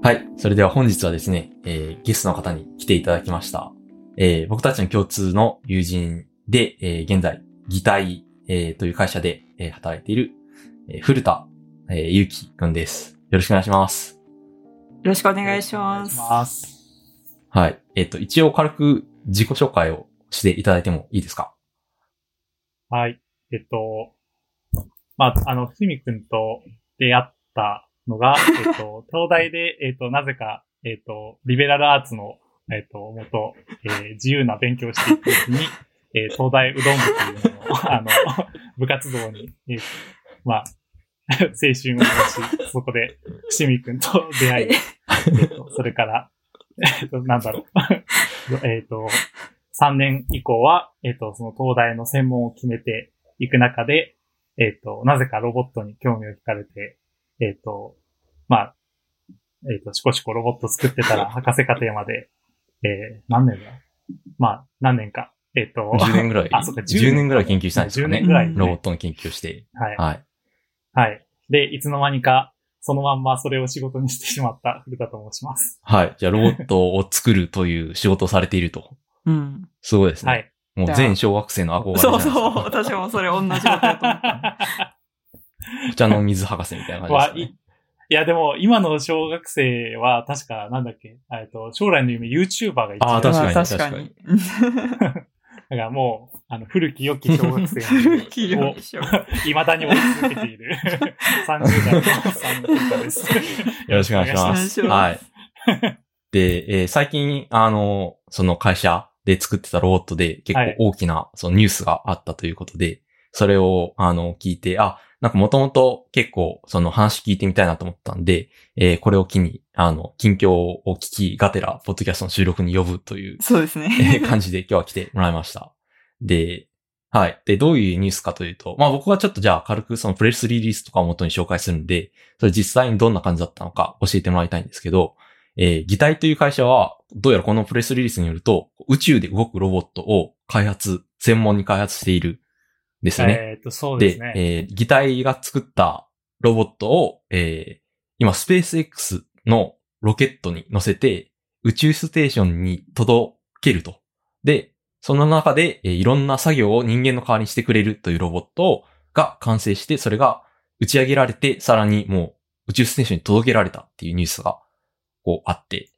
はい。それでは本日はですね、えーゲストの方に来ていただきました。えー僕たちの共通の友人で、えー現在、擬態、えーという会社で、えー働いている、えー古田、えーゆうきくんです。よろしくお願いします。よろしくお願いします。お願いします。はい。えっ、と、一応軽く自己紹介をしていただいてもいいですか？はい。えっと、まあ、あの、ふみくんと出会ったのが、えっと、東大で、えっと、なぜか、えっと、リベラルアーツの、えっと、元、えー自由な勉強をしていくときに、えー東大うどん部というのを、あの、部活動に、えーまあ、青春を持ち、そこで、ふみくんと出会い、えっと、それから、えっと、なんだろう。えっと、3年以降は、えっ、と、その東大の専門を決めていく中で、えっ、と、なぜかロボットに興味を惹かれて、えっ、と、まあ、えっ、と、しこしこロボット作ってたら、博士課程まで、えー、何年だ？まあ、何年か。えっ、と、?10 年ぐらい。あそうか10年ぐらい研究したんですか10ね年。ぐらい、うんロボットの研究をして。はい。はい。はい。で、いつの間にか、そのまんまそれを仕事にしてしまった古田と申します。はい。じゃあ、ロボットを作るという仕事をされていると。うん。すごいですね。はい。もう全小学生の憧れじゃなそいうですか。そう。私もそれ同じことやと思った。お茶の水博士みたいな感じですねい。いや、でも、今の小学生は、確か、なんだっけ、えっと、将来の夢 YouTuber が一番あー確かにまあ確かに。だからもう、あの、古き良き小学生 古き良き小学を、未だに追い続けている30代のおっさんです。よろしくお願いしまお願いす。しますはい。で、えー最近、あの、その会社で作ってたロボットで結構はい大きな、そのニュースがあったということで、それを、あの、聞いて、あ、なんかもともと結構、その話聞いてみたいなと思ったんで、えーこれを機に、あの、近況を聞きがてら、ポッドキャストの収録に呼ぶというそうですね。えー感じで今日は来てもらいました。で、はい。で、どういうニュースかというと、まあ僕はちょっとじゃあ軽くそのプレスリリースとかを元に紹介するんで、それ実際にどんな感じだったのか教えてもらいたいんですけど、えー、擬態という会社は、どうやらこのプレスリリースによると、宇宙で動くロボットを開発、専門に開発しているんですよね。えっと、そうですね。えー擬態が作ったロボットを、えー今、スペース X のロケットに乗せて、宇宙ステーションに届けると。で、その中で、えーいろんな作業を人間の代わりにしてくれるというロボットが完成して、それが打ち上げられて、さらにもう宇宙ステーションに届けられたっていうニュースが、こうあって、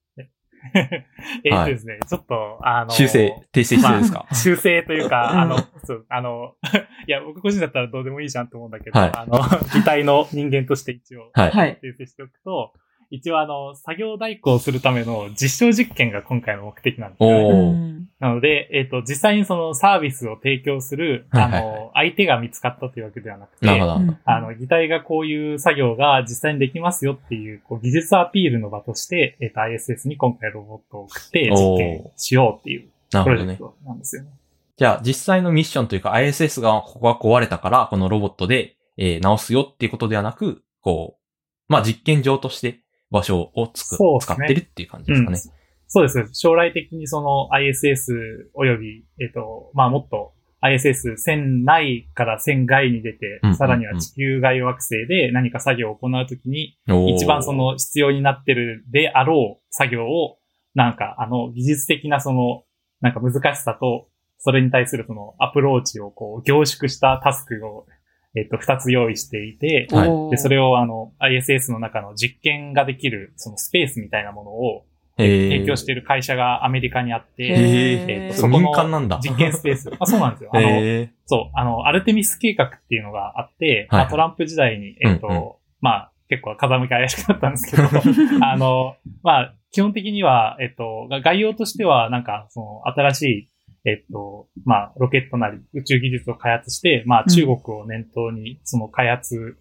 えっとですね、ちょっと、あの、修正、訂正必要ですか、修正というか、う んあの、そう、あの、いや、僕個人だったらどうでもいいじゃんと思うんだけど、はいあの、擬態の人間として一応、はい。はい。訂正しておくと、一応あの、作業代行をするための実証実験が今回の目的なんですなので、えっ、と、実際にそのサービスを提供する、あの、相手が見つかったというわけではなくて、あの、擬態がこういう作業が実際にできますよっていう、こう技術アピールの場として、えっ、と、ISS に今回ロボットを送って実験しようっていうなるほどね。プロジェクトなんですよね。じゃあ、実際のミッションというか ISS がここが壊れたから、このロボットで、えー直すよっていうことではなく、こう、まあ実験場として場所をつく、ね使ってるっていう感じですかね。そうです。将来的にその ISS および、えっ、と、まあ、もっと ISS 線内から線外に出て、うんうんうんさらには地球外惑星で何か作業を行うときに、一番そ、の必要になってるであろう作業を、なんかあの技術的なその、なんか難しさと、それに対するそのアプローチをこう凝縮したタスクを、えっ、と、二つ用意していて、はい。で、それをあの ISS の中の実験ができるそのスペースみたいなものを提提供している会社がアメリカにあって、えーそう民間なんだ。実験スペース。あそうなんですよ。あの、へそう、あの、アルテミス計画っていうのがあって、はい。まあトランプ時代に、えっ、と、うんうん。まあ、結構風向き怪しくなったんですけど、あの、まあ、基本的には、えっと、が概要としては、なんか、その、新しい、えっと、まあ、ロケットなり宇宙技術を開発して、まあ、中国を念頭に、その開発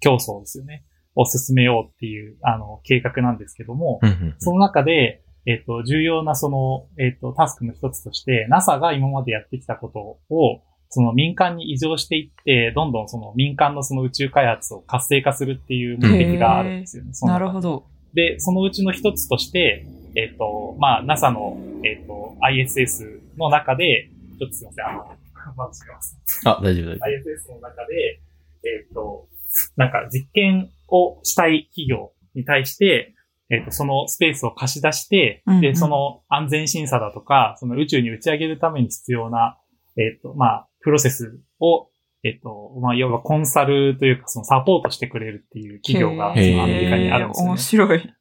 競争ですよね、を進めようっていう、あの、計画なんですけども、ーうんうんうん。その中で、えっ、と、重要なその、えっ、と、タスクの一つとして、NASA が今までやってきたことを、その民間に移譲していって、どんどんその民間のその宇宙開発を活性化するっていう目的があるんですよね。なるほど。で、そのうちの一つとして、えっ、と、まあ、NASA の、えっ、と、ISS の中で、ちょっとすいません、あの、まず違います。あ、大丈夫大丈 ISS の中で、えっ、と、なんか実験をしたい企業に対して、えっ、と、そのスペースを貸し出して、うんうんで、その安全審査だとか、その宇宙に打ち上げるために必要な、えっ、と、まあ、プロセスを、えっ、と、まあ、要はコンサルというか、そのサポートしてくれるっていう企業が、アメリカにあるんですよね面。白い。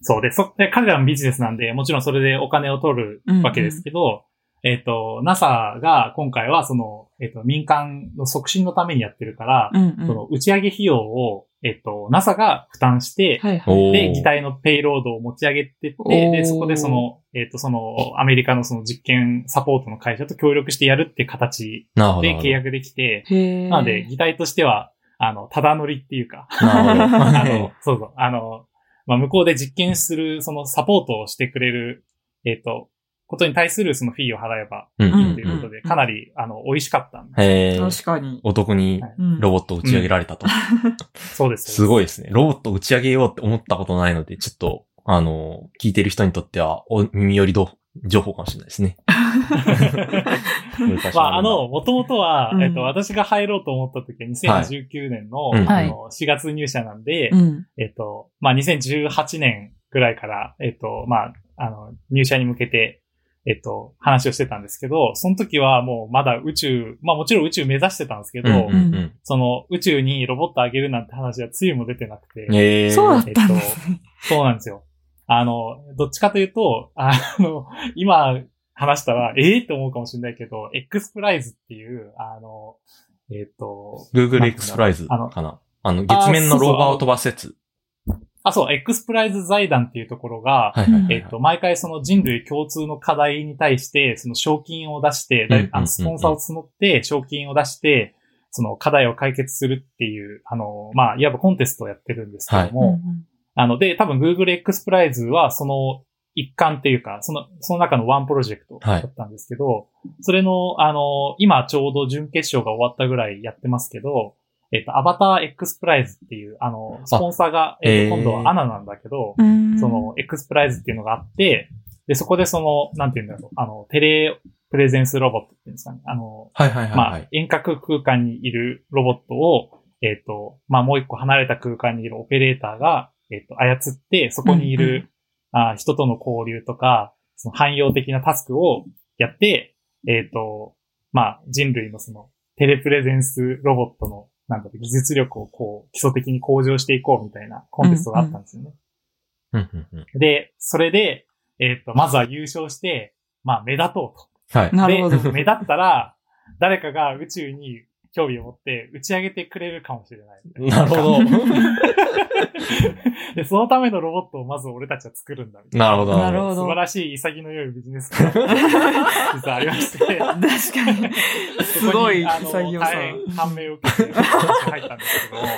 そうで、そ、で、彼らのビジネスなんで、もちろんそれでお金を取るわけですけど、えっ、と、NASA が今回はその、えっ、と、民間の促進のためにやってるから、うんうん。その打ち上げ費用を、えっ、と、NASA が負担して、はいはい。で、ー擬態のペイロードを持ち上げてって、で、そこでその、えっ、と、その、アメリカのその実験サポートの会社と協力してやるって形なるほど。で契約できて、なので、擬態としては、あの、ただ乗りっていうか、なるほど。あの、そうそう、あの、まあ、向こうで実験する、そのサポートをしてくれる、えっ、と、ことに対するそのフィーを払えばうんうんということで、うんかなり、あの、美味しかったんで。へえ。確かに。お得にうんロボットを打ち上げられたと。そうです。すごいですね。ロボットを打ち上げようって思ったことないので、ちょっと、あの、聞いてる人にとっては、お耳寄りど情報かもしれないですね。まあ、あの、もともとは、うんえっと、私が入ろうと思った時は2019年の、うんあの、4月入社なんで、うん。えっと、まあ、2018年ぐらいから、えっと、まあ、あの、入社に向けて、えっと、話をしてたんですけど、その時はもうまだ宇宙、まあもちろん宇宙目指してたんですけど、うんうんうん。その宇宙にロボットあげるなんて話はつゆも出てなくて、ええ。そうだったんですね。そうなんですよ。あの、どっちかというと、あの、今話したら、ええって思うかもしれないけど、X プライズっていう、あの、えっ、と、Google X プライズあのかな？あの、月面のローバーを飛ばす説。あ、そう、X プライズ財団っていうところが、はいはいはいはい。えっ、と、毎回その人類共通の課題に対して、その賞金を出して、うんうんうんうんあのスポンサーを募って、賞金を出して、その課題を解決するっていう、あの、まあ、いわばコンテストをやってるんですけども、あの、で、多分 Google X プライズはその一環っていうか、その、その中のワンプロジェクトだったんですけど、それの、あの、今ちょうど準決勝が終わったぐらいやってますけど、えっと、アバター X プライズっていう、あの、スポンサーが、えっと、えー今度はアナなんだけど、うんその、X プライズっていうのがあって、で、そこでその、なんて言うんだろう、あの、テレプレゼンスロボットっていうんですかね。あの、はいはいはいまあはい。、遠隔空間にいるロボットを、えっ、と、まあ、もう一個離れた空間にいるオペレーターが、えっ、と、操って、そこにいうんうる、あ人との交流とか、その汎用的なタスクをやって、えっ、と、まあ、人類のその、テレプレゼンスロボットの、なんだ技術力をこう、基礎的に向上していこうみたいなコンテストがあったんですよね。うんうんうんで、それで、えっ、と、まずは優勝して、まあ、目立とうと。はい。なるほど。で、目立ったら、誰かが宇宙に興味を持って打ち上げてくれるかもしれない。なるほど。で、そのためのロボットをまず俺たちは作るんだみたいなるほど。なるほど素晴らしい潔の良いビジネスが 実はありまして。確かに。すごい潔さ。あの大変感銘を受けて入ったんですけども、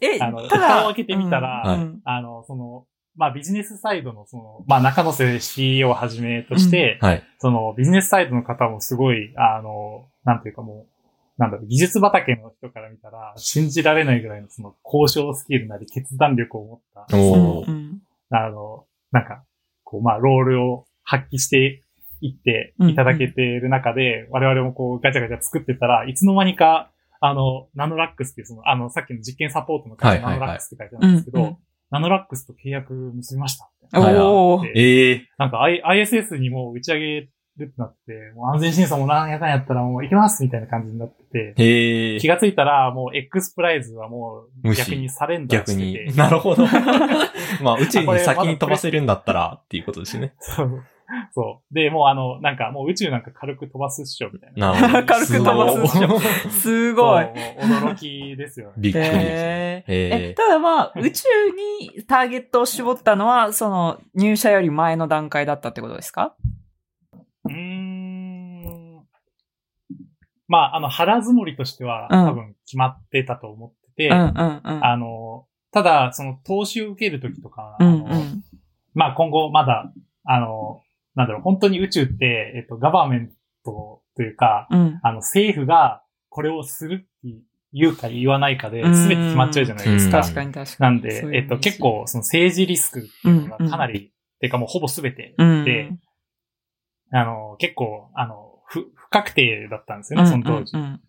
え、あの、ただ、蓋を開けてみたら、はいうんあの、その、まあビジネスサイドのその、まあ中野瀬 CEO をはじめとして、はい。そのビジネスサイドの方もすごい、あの、なんていうかもう、なんだろう、技術畑の人から見たら、信じられないぐらいのその交渉スキルなり決断力を持った、おー。うんあの、なんか、こう、まあ、ロールを発揮していっていただけている中で、我々もこう、ガチャガチャ作ってたらいつの間にか、あの、ナノラックスっていうその、あの、さっきの実験サポートの会社、ナノラックスって会社なんですけど、うんうんナノラックスと契約結びましたおー。でええなんか、I、ISS にもう打ち上げるってなって、もう安全審査も何やかんやったらもう行きますみたいな感じになってて、気。がついたらもう X プライズはもう逆にサレンダー逆してて。に。なるほど。まあ、宇宙に先に飛ばせるんだったらっていうことですね。そう。そう。で、もうあの、なんかもう宇宙なんか軽く飛ばすっしょみたいな。なるほど。軽く飛ばすっしょすすごい。驚きですよね。びっくりですね。へーただまあ、宇宙にターゲットを絞ったのは、その、入社より前の段階だったってことですか？うーん。まあ、あの、腹積もりとしては、うん多分決まってたと思ってて、うんうんうん。あの、ただ、その投資を受けるときとか、うんうん。まあ今後まだ、あの、なんだろう、本当に宇宙って、えっと、ガバメントというか、うん。あの、政府がこれをするって言うか言わないかで、うん全て決まっちゃうじゃないですか。確かに確かに。なんでそう、いうえっと、結構、その政治リスクっていうのがかなり、てかもうほぼ全てうん。で、あの、結構、あの、不、確定だったんですよね、その当時。うんうん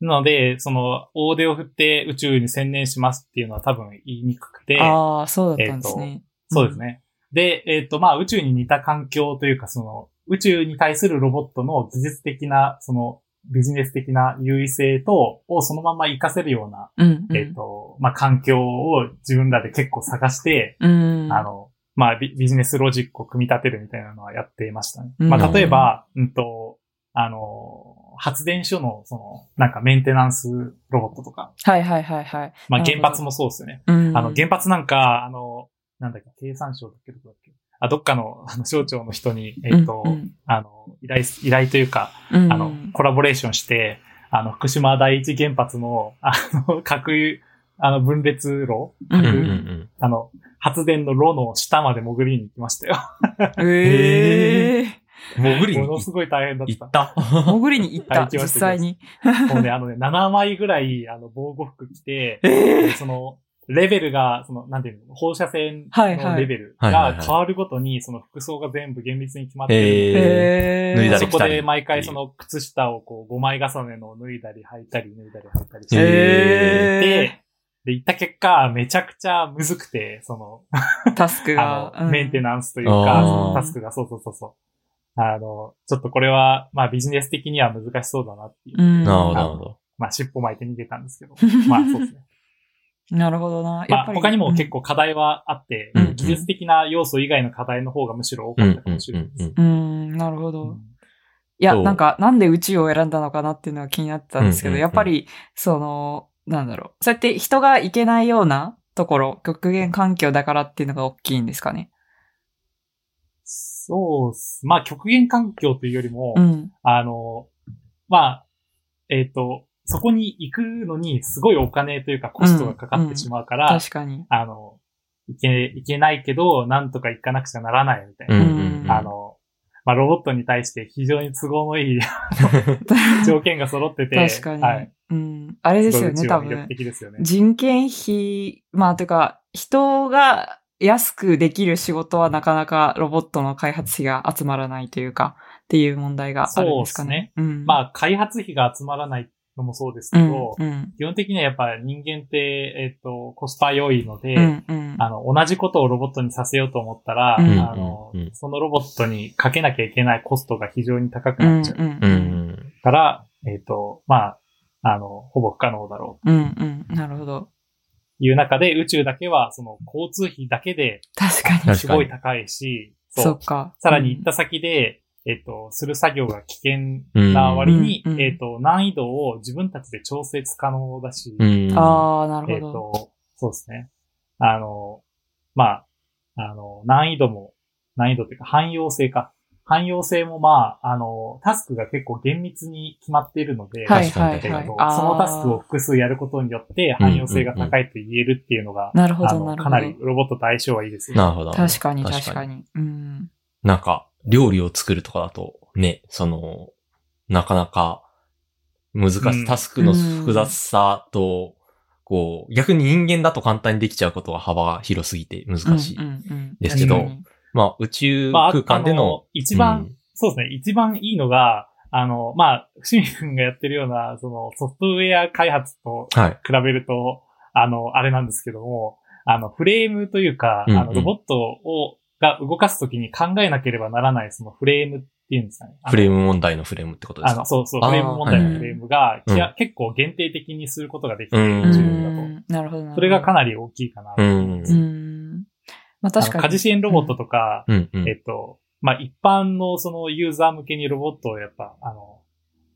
なので、その、大手を振って宇宙に専念しますっていうのは多分言いにくくて、ああ、そうだったんですね。そうですね。で、えっ、と、まあ、宇宙に似た環境というか、その、宇宙に対するロボットの技術的な、その、ビジネス的な優位性と、をそのまま活かせるような、うんうん。えっ、と、まあ、環境を自分らで結構探して、うん。あの、まあビ、ビジネスロジックを組み立てるみたいなのはやっていましたね。うんまあ、例えば、うんと、あの、発電所の、その、なんかメンテナンスロボットとか、はいはいはいはい。まあ、原発もそうですよね。うん。あの、原発なんか、あの、なんだっけ、経産省だっけ、どこだっけ？あ、どっかの、あの、省庁の人に、えっ、と、うんうんあの、依頼、依頼というか、うんあの、コラボレーションして、あの、福島第一原発の、あの、核油、あの、分裂炉、うんうんうん。うん。あの、発電の炉の下まで潜りに行きましたよ。ええ潜りに？ものすごい大変だっ。行った？た。潜りに行った、実際に。もうね、あのね、7枚ぐらい、あの、防護服着て、えでその、レベルが、その、なんていうの、放射線のレベルが変わるごとに、その服装が全部厳密に決まってる。ええそこ脱いだり着たり。で毎回その靴下をこう5枚重ねの脱いだり履いたり脱いだり履いたりして、えで、で、行った結果、めちゃくちゃむずくて、その、ー、タスクあが。の、メンテナナンスというあか、ーそのタスクが、そうそうそうそう。あの、ちょっとこれは、まあビジネス的には難しそうだなっていう。うん。なるほど、なるほど。まあ尻尾巻いて逃げたんですけど。まあそうですね。なるほどな。まあ他にも結構。構課題はあって、うん技術的な要素以外の課題の方がむしろ多かったかもうんうんしれないです。うんうん、なるほど。うんいや、なんか、なんで宇宙を選んだのかなっていうのが気になってたんですけど、うんうんうんやっぱり、その、なんだろう。そうやって人が行けないようなところ、極限環境だからっていうのが大きいんですかね。そうっす。まあ極限環境というよりも、うん。あの、まあ、えっ、と、そこに行くのにすごいお金というかコストがかかってしまうから、確かに。あの、いけ、いけないけど、なんとか行かなくちゃならないみたいな。うんうんうん。あの、まあ、ロボットに対して非常に都合のいい 条件が揃ってて、確かに。はい。うん。あれですよね、多分。的ですよね。人件費、まあ、というか、人が安くできる仕事はなかなかロボットの開発費が集まらないというか、っていう問題があるんですかね。うん。まあ、開発費が集まらないのもそうですけど、うん、うん。基本的にはやっぱ人間って、えっ、と、コスパ良いので、うん、うん。あの、同じことをロボットにさせようと思ったら、うんあのうんうん、そのロボットにかけなきゃいけないコストが非常に高くうん、なっちゃううん、ううん。んから、えっ、と、まあ、あの、ほぼ不可能だろううん、うん。なるほど。という中で、宇宙だけは、その、交通費だけで、確かに。すごい高いし、そっか。さらに行った先で、えっ、と、する作業が危険な割に、うんうんえっ、と、難易度を自分たちで調節可能だし、うん。うん。ああ、なえっ、るほど。と、そうですね。あの、まあ、あの、難易度も、難易度っていうか汎用性か。汎用性もまあ、あの、タスクが結構厳密に決まっているので、はい、確かにはい、はい。そのタスクを複数やることによって汎用性が高いと言えるっていうのが、なるほど、あの、なるほど。かなりロボットと相性はいいですよね。なるほど。確かに、確か。に。うん。なんか、料理を作るとかだと、ね、その、なかなか難しい、うんタスクの複雑さと、こう、逆に人間だと簡単にできちゃうことは幅が広すぎて難しい。うん、うん。ですけど確かにまあ、宇宙まあ、空間であの、一番、うんそうですね、一番いいのが、あの、まあ、伏見くんがやってるような、その、ソフトウェア開発とはい。比べると、あの、あれなんですけども、あの、フレームというか、うんうんあの、ロボットを、が動かすときに考えなければならない、そのフレームっていうんですかね。フレーム問題のフレームってことですか？あの、そうそう、フレーム問題のフレームが、いきや結構限定的にすることができて、うん宇宙だうんなるほどなるほど。と。それがかなり大きいかな。うんう。ん。まあ確かに。家事支援ロボットとか、うんうん。えっと、まあ、一般のそのユーザー向けにロボットをやっぱ、あの、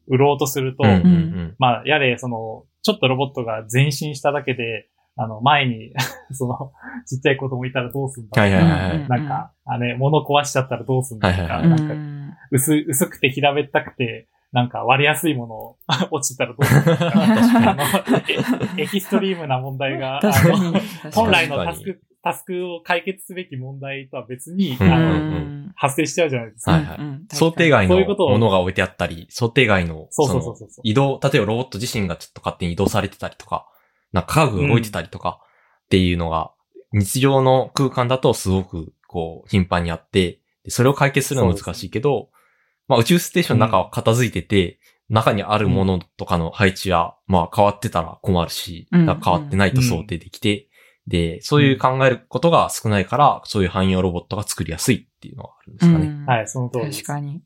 売ろうとすると、うんうんうん。まあ、やれ、その、ちょっとロボットが前進しただけで、あの、前に、その、ちっちゃい子供いたらどうすんだはいはいはいなんか、あれ、物壊しちゃったらどうすんだとか、はいはいうんなんか、薄、薄くて平べったくて、なんか割れやすいものを落ちてたらどうするんだとか、あの、エエキストリームな問題が、あの。本来のタスク、タスクを解決すべき問題とは別に、うん。あの、うん。発生しちゃうじゃないですか。はいはい。うんうん。想定外のものが置いてあったり、想定外の、そうそうのそうそう。そう移動、例えばロボット自身がちょっと勝手に移動されてたりとか、なんか家具が動いてたりとかっていうのが、日常の空間だとすごくこう頻繁にあって、でそれを解決するのは難しいけど、まあ宇宙ステーションの中は片付いてて、中にあるものとかの配置は、まあ変わってたら困るし、うん。変わってないと想定できて、で、そういう考えることが少ないから、そういう汎用ロボットが作りやすいっていうのがあるんですかね。うんはい、その通りです。確かに。い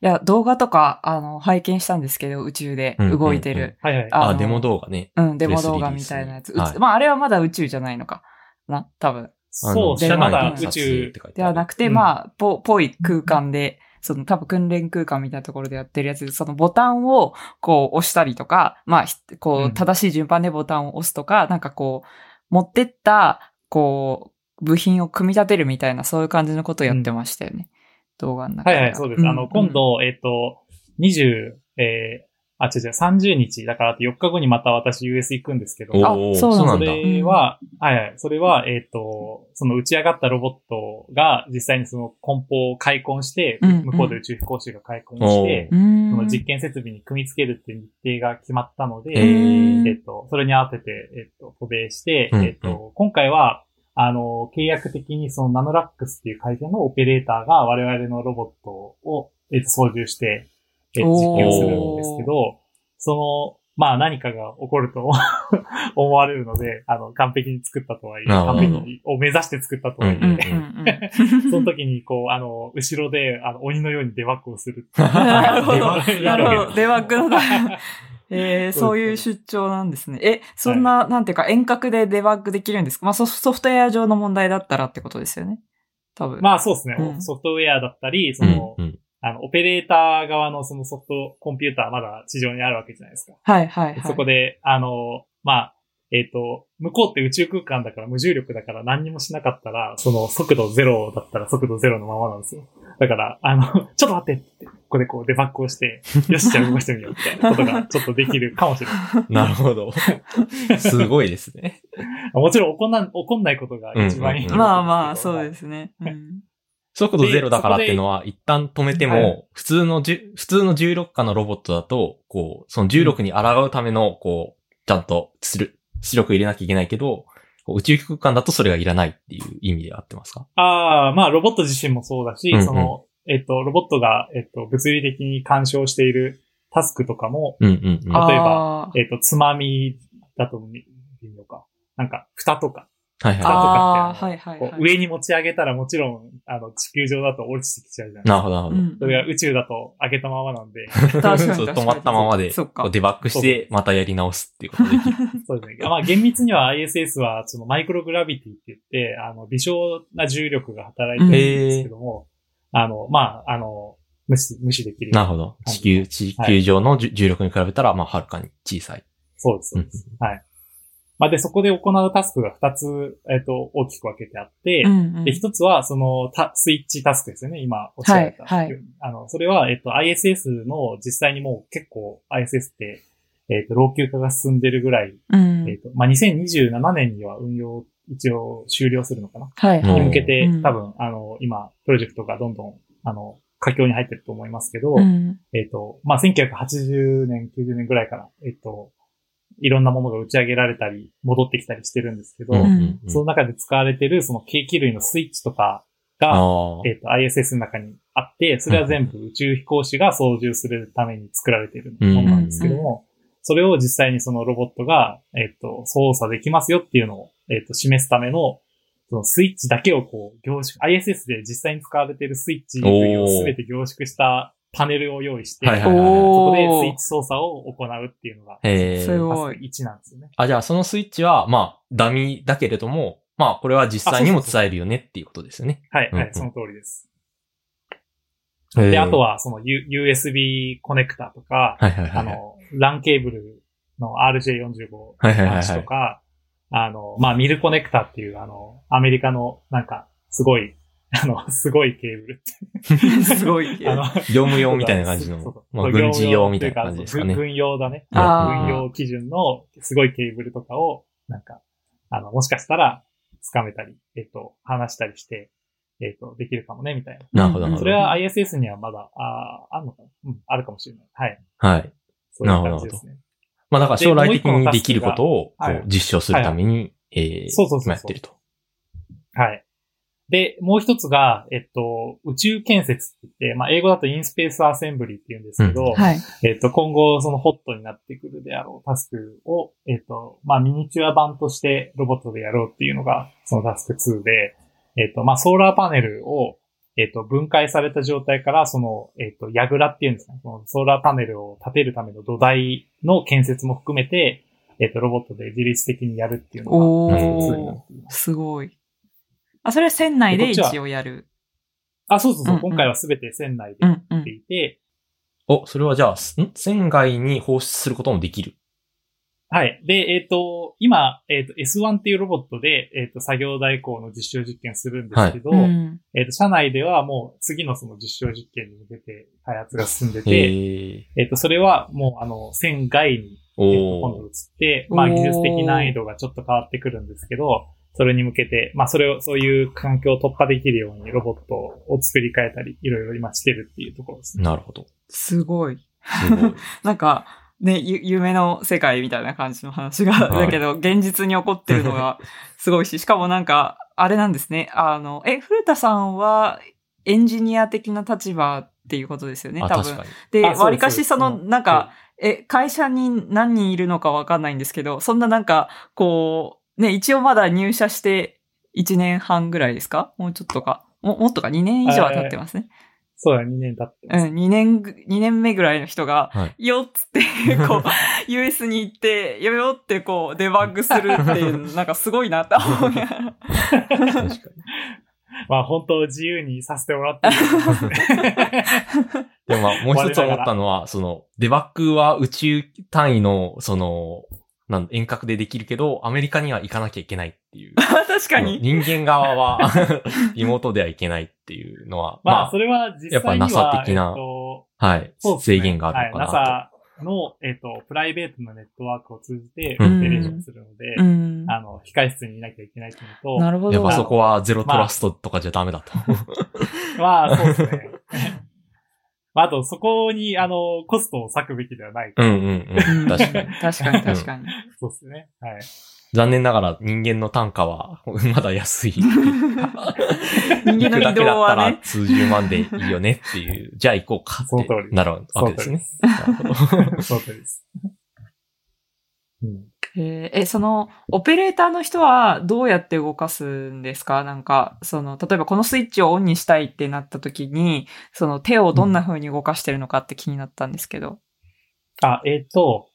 や、動画とか、あの、拝見したんですけど、宇宙で動いてる。はいはい。あのあ、デモ動画ね。うん、デモ動画みたいなやつ。はいうまあ、あれはまだ宇宙じゃないのかな、多分。そうですね。でまだまあ宇宙、ではなくて、うんまあ、ぽ、ぽい空間で、その多分訓練空間みたいなところでやってるやつで、そのボタンをこう押したりとか、まあ、ひこうんう、正しい順番でボタンを押すとか、なんかこう、持ってった、こう、部品を組み立てるみたいな、そういう感じのことをやってましたよね。動画の中ではいはい、そうです。あの、今、度、えっと、20、えーあ、違う違う、30日、だからあと4日後にまた私 US 行くんですけど、あそうなんだ。それは、はいはい、それは、えっ、と、その打ち上がったロボットが実際にその梱包を開墾して、うんうん。向こうで宇宙飛行士が開墾して。その実験設備に組み付けるっていう日程が決まったので、えっ、と、それに合わせて、えっ、と、渡米して、うんうん。えっ、と、今回は、あの、契約的にそのナノラックスっていう会社のオペレーターが我々のロボットを、えっと操縦して、え実験をするんですけど、その、まあ何かが起こると 思われるので、あの、完璧に作ったとはいえ、完璧を目指して作ったとはいえ、その時にこう、あの、後ろで、あの、鬼のようにデバッグをす る。なるほど。なるほど。デバッグの。えー、そそういう出張なんですね。え、そんな、なんていうか遠隔でデバッグできるんですか？まあソソフトウェア上の問題だったらってことですよね。多分。まあそうですね、うんソフトウェアだったり、その、うんうんあの、オペレーター側のそのソフトコンピューターまだ地上にあるわけじゃないですか。はいはいはい。そこで、あの、まあ、えっ、と、向こうって宇宙空間だから無重力だから何にもしなかったら、その速度ゼロだったら速度ゼロのままなんですよ。だから、あの、ちょっと待ってって、ここでこうデバッグをして、よし、じゃあ動かしてみようみたいなことがちょっとできるかもしれない。なるほど。すごいですね。もちろん起こんな、起こんないことが一番いい、うんうんまあまあ、そうですね。うん。速度ゼロだからっていうのは、一旦止めてはも、普通のじゅ、普通の重力化のロボットだと、こう、その重力に抗うための、こう、ちゃんと出力、出力入れなきゃいけないけど、宇宙空間だとそれがいらないっていう意味で合ってますか？ああ、まあ、ロボット自身もそうだし、うんうん。その、えっと、ロボットが、えっと、物理的に干渉しているタスクとかも、うんうんうん。あ例えば、えっと、つまみだと見るのか。なんか、蓋とか、はいはあーかってあのはいはいはい上に持ち上げたらもちろん、あの、地球上だと落ちてきちゃうじゃい。ないなるほど、なるほど。うんそれが宇宙だと上げたままなんで、確かにそう止まったままで、そっかこうデバッグして、またやり直すっていうことできる。そうですね。まあ、厳密には ISS は、そのマイクログラビティって言って、あの、微小な重力が働いてるんですけども、あの、まあ、あの、無視、無視できる。なるほど。地球、地球上の重重力に比べたら、まあ、はるかに小さい。そうです、そうです。はい。まあ、で、そこで行うタスクが2つ、えっ、と、大きく分けてあって、うんうんで、一つは、その、タスイッチタスクですよね。今、おっしゃられた。はいはいあの、それは、えっ、と、ISS の、実際にもう結構 ISS って、えっ、と、老朽化が進んでるぐらい、うんえっ、と、まあ、2027年には運用、一応終了するのかな？はいはい。に向けて、うん多分、あの、今、プロジェクトがどんどん、あの、佳境に入ってると思いますけど、うんえっ、と、まあ、1980年、90年ぐらいから、えっ、と、いろんなものが打ち上げられたり、戻ってきたりしてるんですけど、うん。うんうんその中で使われてる、その計器類のスイッチとかが。えっ、と、ISS の中にあって、それは全部宇宙飛行士が操縦するために作られているものなんですけども、それを実際にそのロボットが、えっ、と、操作できますよっていうのを、えっ、と、示すための、そのスイッチだけをこう、凝縮、ISS で実際に使われているスイッチ類をすべて凝縮したパネルを用意して、はいはいはいそこおーでスイッチ操作を行うっていうのが、へえ。すごいタスク1なんですよね。あ、じゃあそのスイッチは、まあ、ダミーだけれども、まあ、これは実際にも使えるよねっていうことですよね。はい、はい、うんうんその通りです。でで、あと、は、その、U、USB コネクタとか、はいはいはい。あの、LAN ケーブルの RJ45 はいはいはいはい端とか、あの、まあ、ミルコネクタっていう、あの、アメリカの、なんか、すごい、あの、すごいケーブルって。すごい。あの、業務用みたいな感じのそうそう、まあ、軍事用みたいな感じですかね。軍軍用だね。あー軍用基準のすごいケーブルとかを、なんか、あの、もしかしたら、掴めたり、えっと、話したりして、えっと、できるかもね、みたいな。なるほど、なるほど。それは ISS にはまだ、あーあるのかな？うん、あるかもしれない。はい。はい。そういう感じですね。まあだから将来的にできることをこう実証するために、えー、そうそうそうやってると。はい。で、もう一つが、えっと、宇宙建設って言って、まあ、英語だとインスペースアセンブリって言うんですけど、うんはい。えっと、今後、そのホットになってくるであろうタスクを、えっと、まあ、ミニチュア版としてロボットでやろうっていうのが、そのタスク2で、えっと、まあ、ソーラーパネルを、えっと、分解された状態から、その、えっと、ヤグラっていうんですかね、そのソーラーパネルを立てるための土台の建設も含めて、えっと、ロボットで自律的にやるっていうのが、おタスク2になーっています。すごい。あ、それは船内で一応やる。あ、そうそうそう、うんうん今回はすべて船内でやうんうん。っていて、お、それはじゃあ、船外に放出することもできる。はい。で、えっ、と、今、えっ、と、S1 っていうロボットで、えっ、と、作業代行の実証実験するんですけど、うん。えっ、と、社内ではもう次のその実証実験に向けて開発が進んでへて、え。えっ、と、それはもう、あの、船外に、えっと今度。移って、まあ、技術的難易度がちょっと変わってくるんですけど、それに向けて、まあ、それを、そういう環境を突破できるようにロボットを作り変えたり、いろいろ今してるっていうところですね。なるほど。すごい。すごい。なんか、ね、ゆ夢の世界みたいな感じの話が、はいだけど、現実に起こってるのが すごいし、しかもなんか、あれなんですね。あの、え、古田さんはエンジニア的な立場っていうことですよね、あ、多分確か。に。で、わりかしその、なんか、え、会社に何人いるのかわかんないんですけど、そんななんか、こう、ね、一応まだ入社して1年半ぐらいですか？もうちょっとか。も、もっとか？2年以上は経ってますね。そうだ、2年経ってます。うん、2年ぐ、二年目ぐらいの人が、はい。よっつって、こう、US に行って、よよってこう、デバッグするっていう、なんかすごいなって思いながら。確かに。まあ、本当自由にさせてもらってると思いますね。でもまあ、もう一つ思ったのは、その、デバッグは宇宙単位の、その、なん遠隔でできるけど、アメリカには行かなきゃいけないっていう。確かに。人間側は、リモートではいけないっていうのは、まあ、それは実際には、やっぱ NASA 的なえっとはい。ね制限があるのかなと。はい、NASA の、えっ、と、プライベートなネットワークを通じて、うんオペレーションするので、うん。あの、控室にいなきゃいけないっていうのと、なるほど。やっぱそこはゼロトラストとかじゃダメだと。まあ、そうですね。まあ、あと、そこに、あの、コストを割くべきではない。うんうんうん。確かに。確かに、確かに。そうですね。はい。残念ながら人間の単価は まだ安い。人間の移だけだ動ったら。数十万でいいよねっていう、じゃあ行こうかってなるわけですね。そなるほど そうです。うん。えーえ、その、オペレーターの人はどうやって動かすんですか？なんか、その、例えばこのスイッチをオンにしたいってなった時に、その手をどんな風に動かしてるのかって気になったんですけど。あ、えっ、と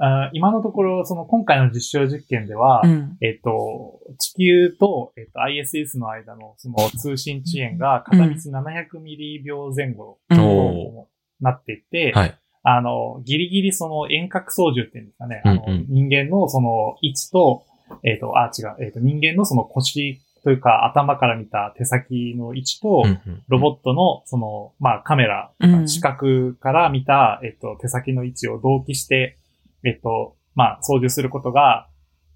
あ、今のところ、その今回の実証実験では、うん。えっ、と、地球と、えっ、と、ISS の間のその通信遅延が片道700ミリ秒前後となっていて、はい。あの、ギリギリその遠隔操縦っていうんですかね、あの、人間のその位置と、えっ、と、あ、違う、えっ、と、人間のその腰というか頭から見た手先の位置と、ロボットのその、まあカメラ、うん。視覚から見た、えっ、と、手先の位置を同期して、えっ、と、まあ操縦することが、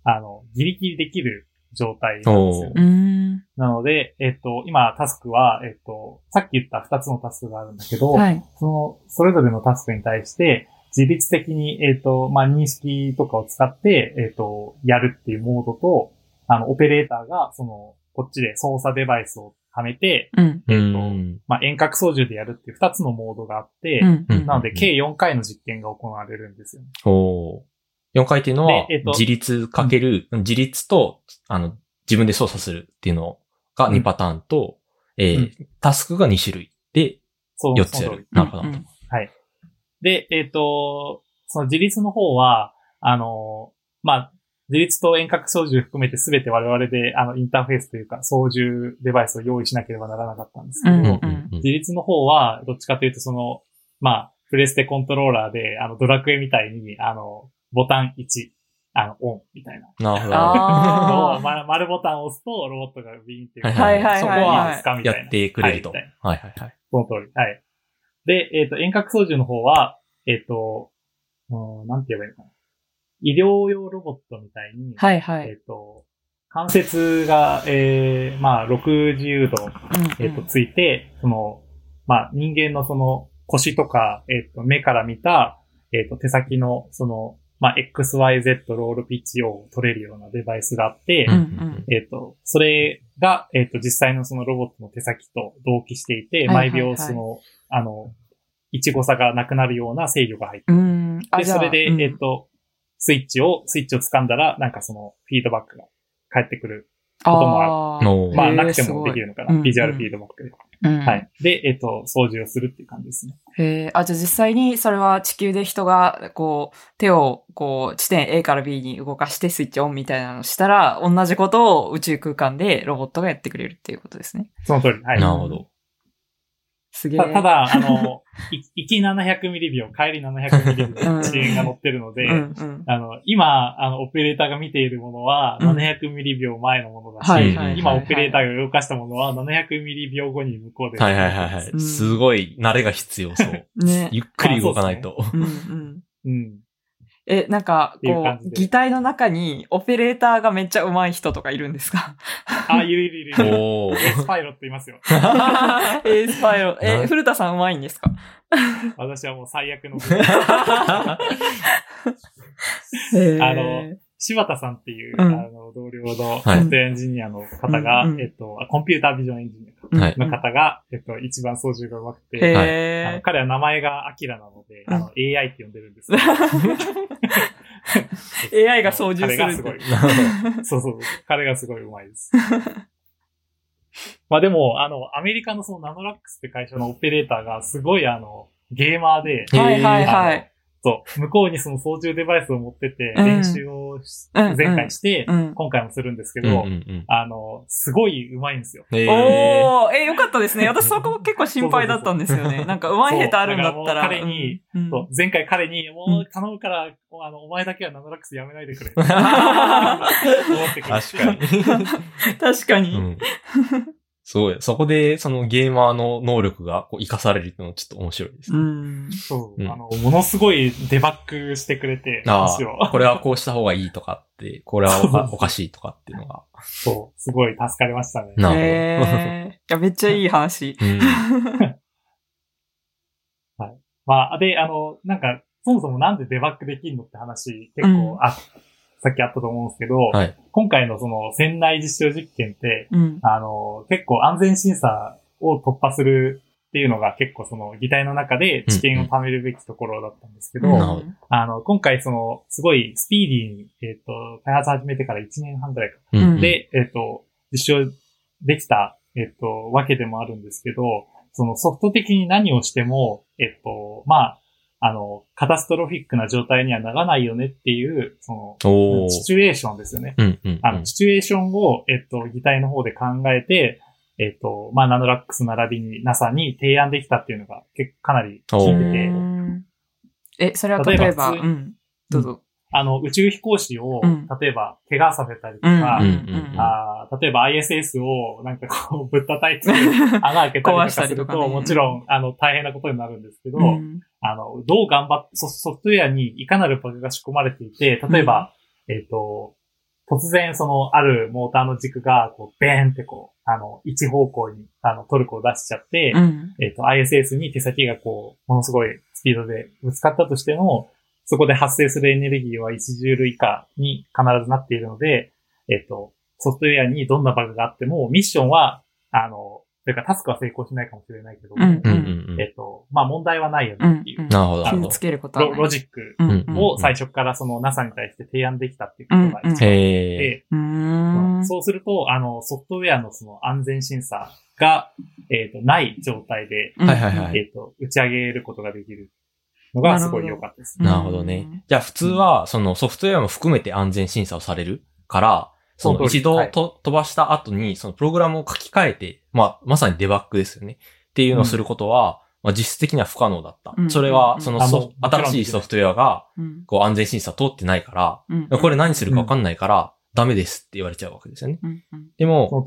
あの、ギリギリできる状態なんですよ。なので、えっ、と、今タスクは、えっ、と、さっき言った二つのタスクがあるんだけど、はい。その、それぞれのタスクに対して、自律的に、えっ、と、まあ、認識とかを使って、えっ、と、やるっていうモードと、あの、オペレーターが、その、こっちで操作デバイスをはめて、うん。えっ、と、うんまあ、遠隔操縦でやるっていう二つのモードがあって、うん。うんなので、計4回の実験が行われるんですよね。おー4回っていうのは、でえっと自立かける、自立と、あの、自分で操作するっていうのが2パターンと、えーうん。タスクが2種類でそう、4つやる。なるほど。うんで、えっ、と、その自立の方は、あの、まあ、自立と遠隔操縦含めて全て我々で、あの、インターフェースというか、操縦デバイスを用意しなければならなかったんですけど、うんうんうん。自立の方は、どっちかというと、その、まあ、プレステコントローラーで、あの、ドラクエみたいに、あの、ボタン1、あの、オン、みたいな。なるほど。ま丸ボタンを押すと、ロボットがビーンっていう。はいはいそこはいはいは使うみたいなやってくれると。ははいいはいはい。その通り。はい。で、えっ、と、遠隔操縦の方は、えっ、と、うん、なんて言えばいいのかな。医療用ロボットみたいに、はいはい。えっ、と、関節が、えー、まあ、60度、うんえっ、と、ついて、その、まあ、人間のその腰とか、えっ、と、目から見た、えっ、と、手先の、その、まあ、XYZ ロールピッチを取れるようなデバイスがあって、うんうんえっ、と、それが、えっ、と、実際のそのロボットの手先と同期していて、はいはいはい毎秒その、あの、いちご差がなくなるような制御が入ってうん。あ、で、それで、うんえっ、と、スイッチを、スイッチを掴んだら、なんかその、フィードバックが返ってくる。こともあーのまあ、なくてもできるのかうんな。ビジュアルフィードバックで。うんはい。で、えっ、と、掃除をするっていう感じですね。へえ、あ、じゃあ実際にそれは地球で人が、こう、手を、こう、地点 A から B に動かしてスイッチオンみたいなのをしたら、同じことを宇宙空間でロボットがやってくれるっていうことですね。その通り。はい。なるほど。すげえ。たただ、あの、い 行き700ミリ秒、帰り700ミリ秒の遅延が乗ってるので、うんうん。あの、今、あの、オペレーターが見ているものは、うん700ミリ秒前のものだし、今、オペレーターが動かしたものは、700ミリ秒後に向こうで。はいはいはい。すごい慣れが必要そう。ね。ゆっくり動かないと。うんうん。うん。え、なんか、こう、擬態の中にオペレーターがめっちゃ上手い人とかいるんですか？あ、いるいるいる。おー。エスパイロットいますよ。エースパイロ。え、な古田さん上手いんですか？私はもう最悪の。あの、柴田さんっていう、うん。あの、同僚のソはい。フトエンジニアの方が、うんうんえっと、あコンピュータービジョンエンジニアの方が、えっと、一番操縦が上手くへて、ー。あの彼は名前がアキラなので、うん。あの、AI って呼んでるんです。AI が操縦する彼がすごい。そうそう。彼がすごい上手いです。まあでも、あの、アメリカのそのナノラックスって会社のオペレーターがすごいあの、ゲーマーで、はいはいはい。そう、向こうにその操縦デバイスを持ってて、うん練習をしうん前回して、うん。今回もするんですけうんうど、んうんあの、すごい上手いんですよ。おー、え、よかったですね。私そこ結構心配だったんですよね。なんか上手い下手あるんだったら。彼にうん、そう前回彼に、もう頼むから、あの、お前だけはナノラックスやめないでくれ。思ってくれ確かに。確かに。うん。すごい。そこで、そのゲーマーの能力がこう活かされるっていうのはちょっと面白いですうね。ん。そう、うんあの、ものすごいデバッグしてくれて、ああ、これはこうした方がいいとかって、これはおかおかしいとかっていうのが。そう、すごい助かりましたね。なるほど。へーいや、めっちゃいい話。うん まあ、で、あの、なんか、そもそもなんでデバッグできるのって話、結構、うんあ、さっきあったと思うんですけど、はい。今回のその、船内実証実験って、うん。あの、結構安全審査を突破するっていうのが結構その議題の中で知見を貯めるべきところだったんですけど、なるほどあの、今回その、すごいスピーディーに、えっ、と、開発始めてから1年半くらいか。うんで、えっ、と、実証できた、えっ、と、わけでもあるんですけど、そのソフト的に何をしても、えっ、と、まあ、あの、カタストロフィックな状態にはならないよねっていう、その。シチュエーションですよね。うんうんあの、シチュエーションを、えっと、擬態の方で考えて、えっと、まあ、ナノラックス並びに NASA に提案できたっていうのが結構かなり効いてて、うんえ、それは例えば、うん。どうぞ。あの、宇宙飛行士をうん、例えば、怪我させたりとうんか、うんうんあー例えば ISS をなんかこう、ぶったたいて穴開けたりとか壊したすると、りとかねもちろん、あの、大変なことになるんですけど、うんあの、どう頑張って、ソソフトウェアにいかなるバグが仕込まれていて、例えば、えっ、と、突然その、あるモーターの軸が、こう、ベーンってこう、あの、一方向に、あの、トルコを出しちゃって、うん。えっ、と、ISS に手先がこう、ものすごいスピードでぶつかったとしても、そこで発生するエネルギーは1ジュール以下に必ずなっているので、えっ、と、ソフトウェアにどんなバグがあっても、ミッションは、あの、というかタスクは成功しないかもしれないけども、うんうんうんうんえっ、と、まあ問題はないようんねっていう、なるほど、なるほど傷つ。けること。ロロジックを最初からその NASA に対して提案できたっていうことが一番あって、へえ。うーん。そうすると、あの、ソフトウェアのその安全審査が、えっ、と、ない状態で、うんはいはいはいえっ、と、打ち上げることができるのがすごい良かったですね。なるほどね。じゃあ普通は、そのソフトウェアも含めて安全審査をされるから、その一度はいと飛ばした後に、そのプログラムを書き換えて、まあ、まさにデバッグですよね。っていうのをすることは、まあ実質的には不可能だったう。んそれは、その新しいソフトウェアが、うんこう安全審査通ってないかうんら、これ何するかわかんないから、ダメですって言われちゃうわけですよね。うんうんでも。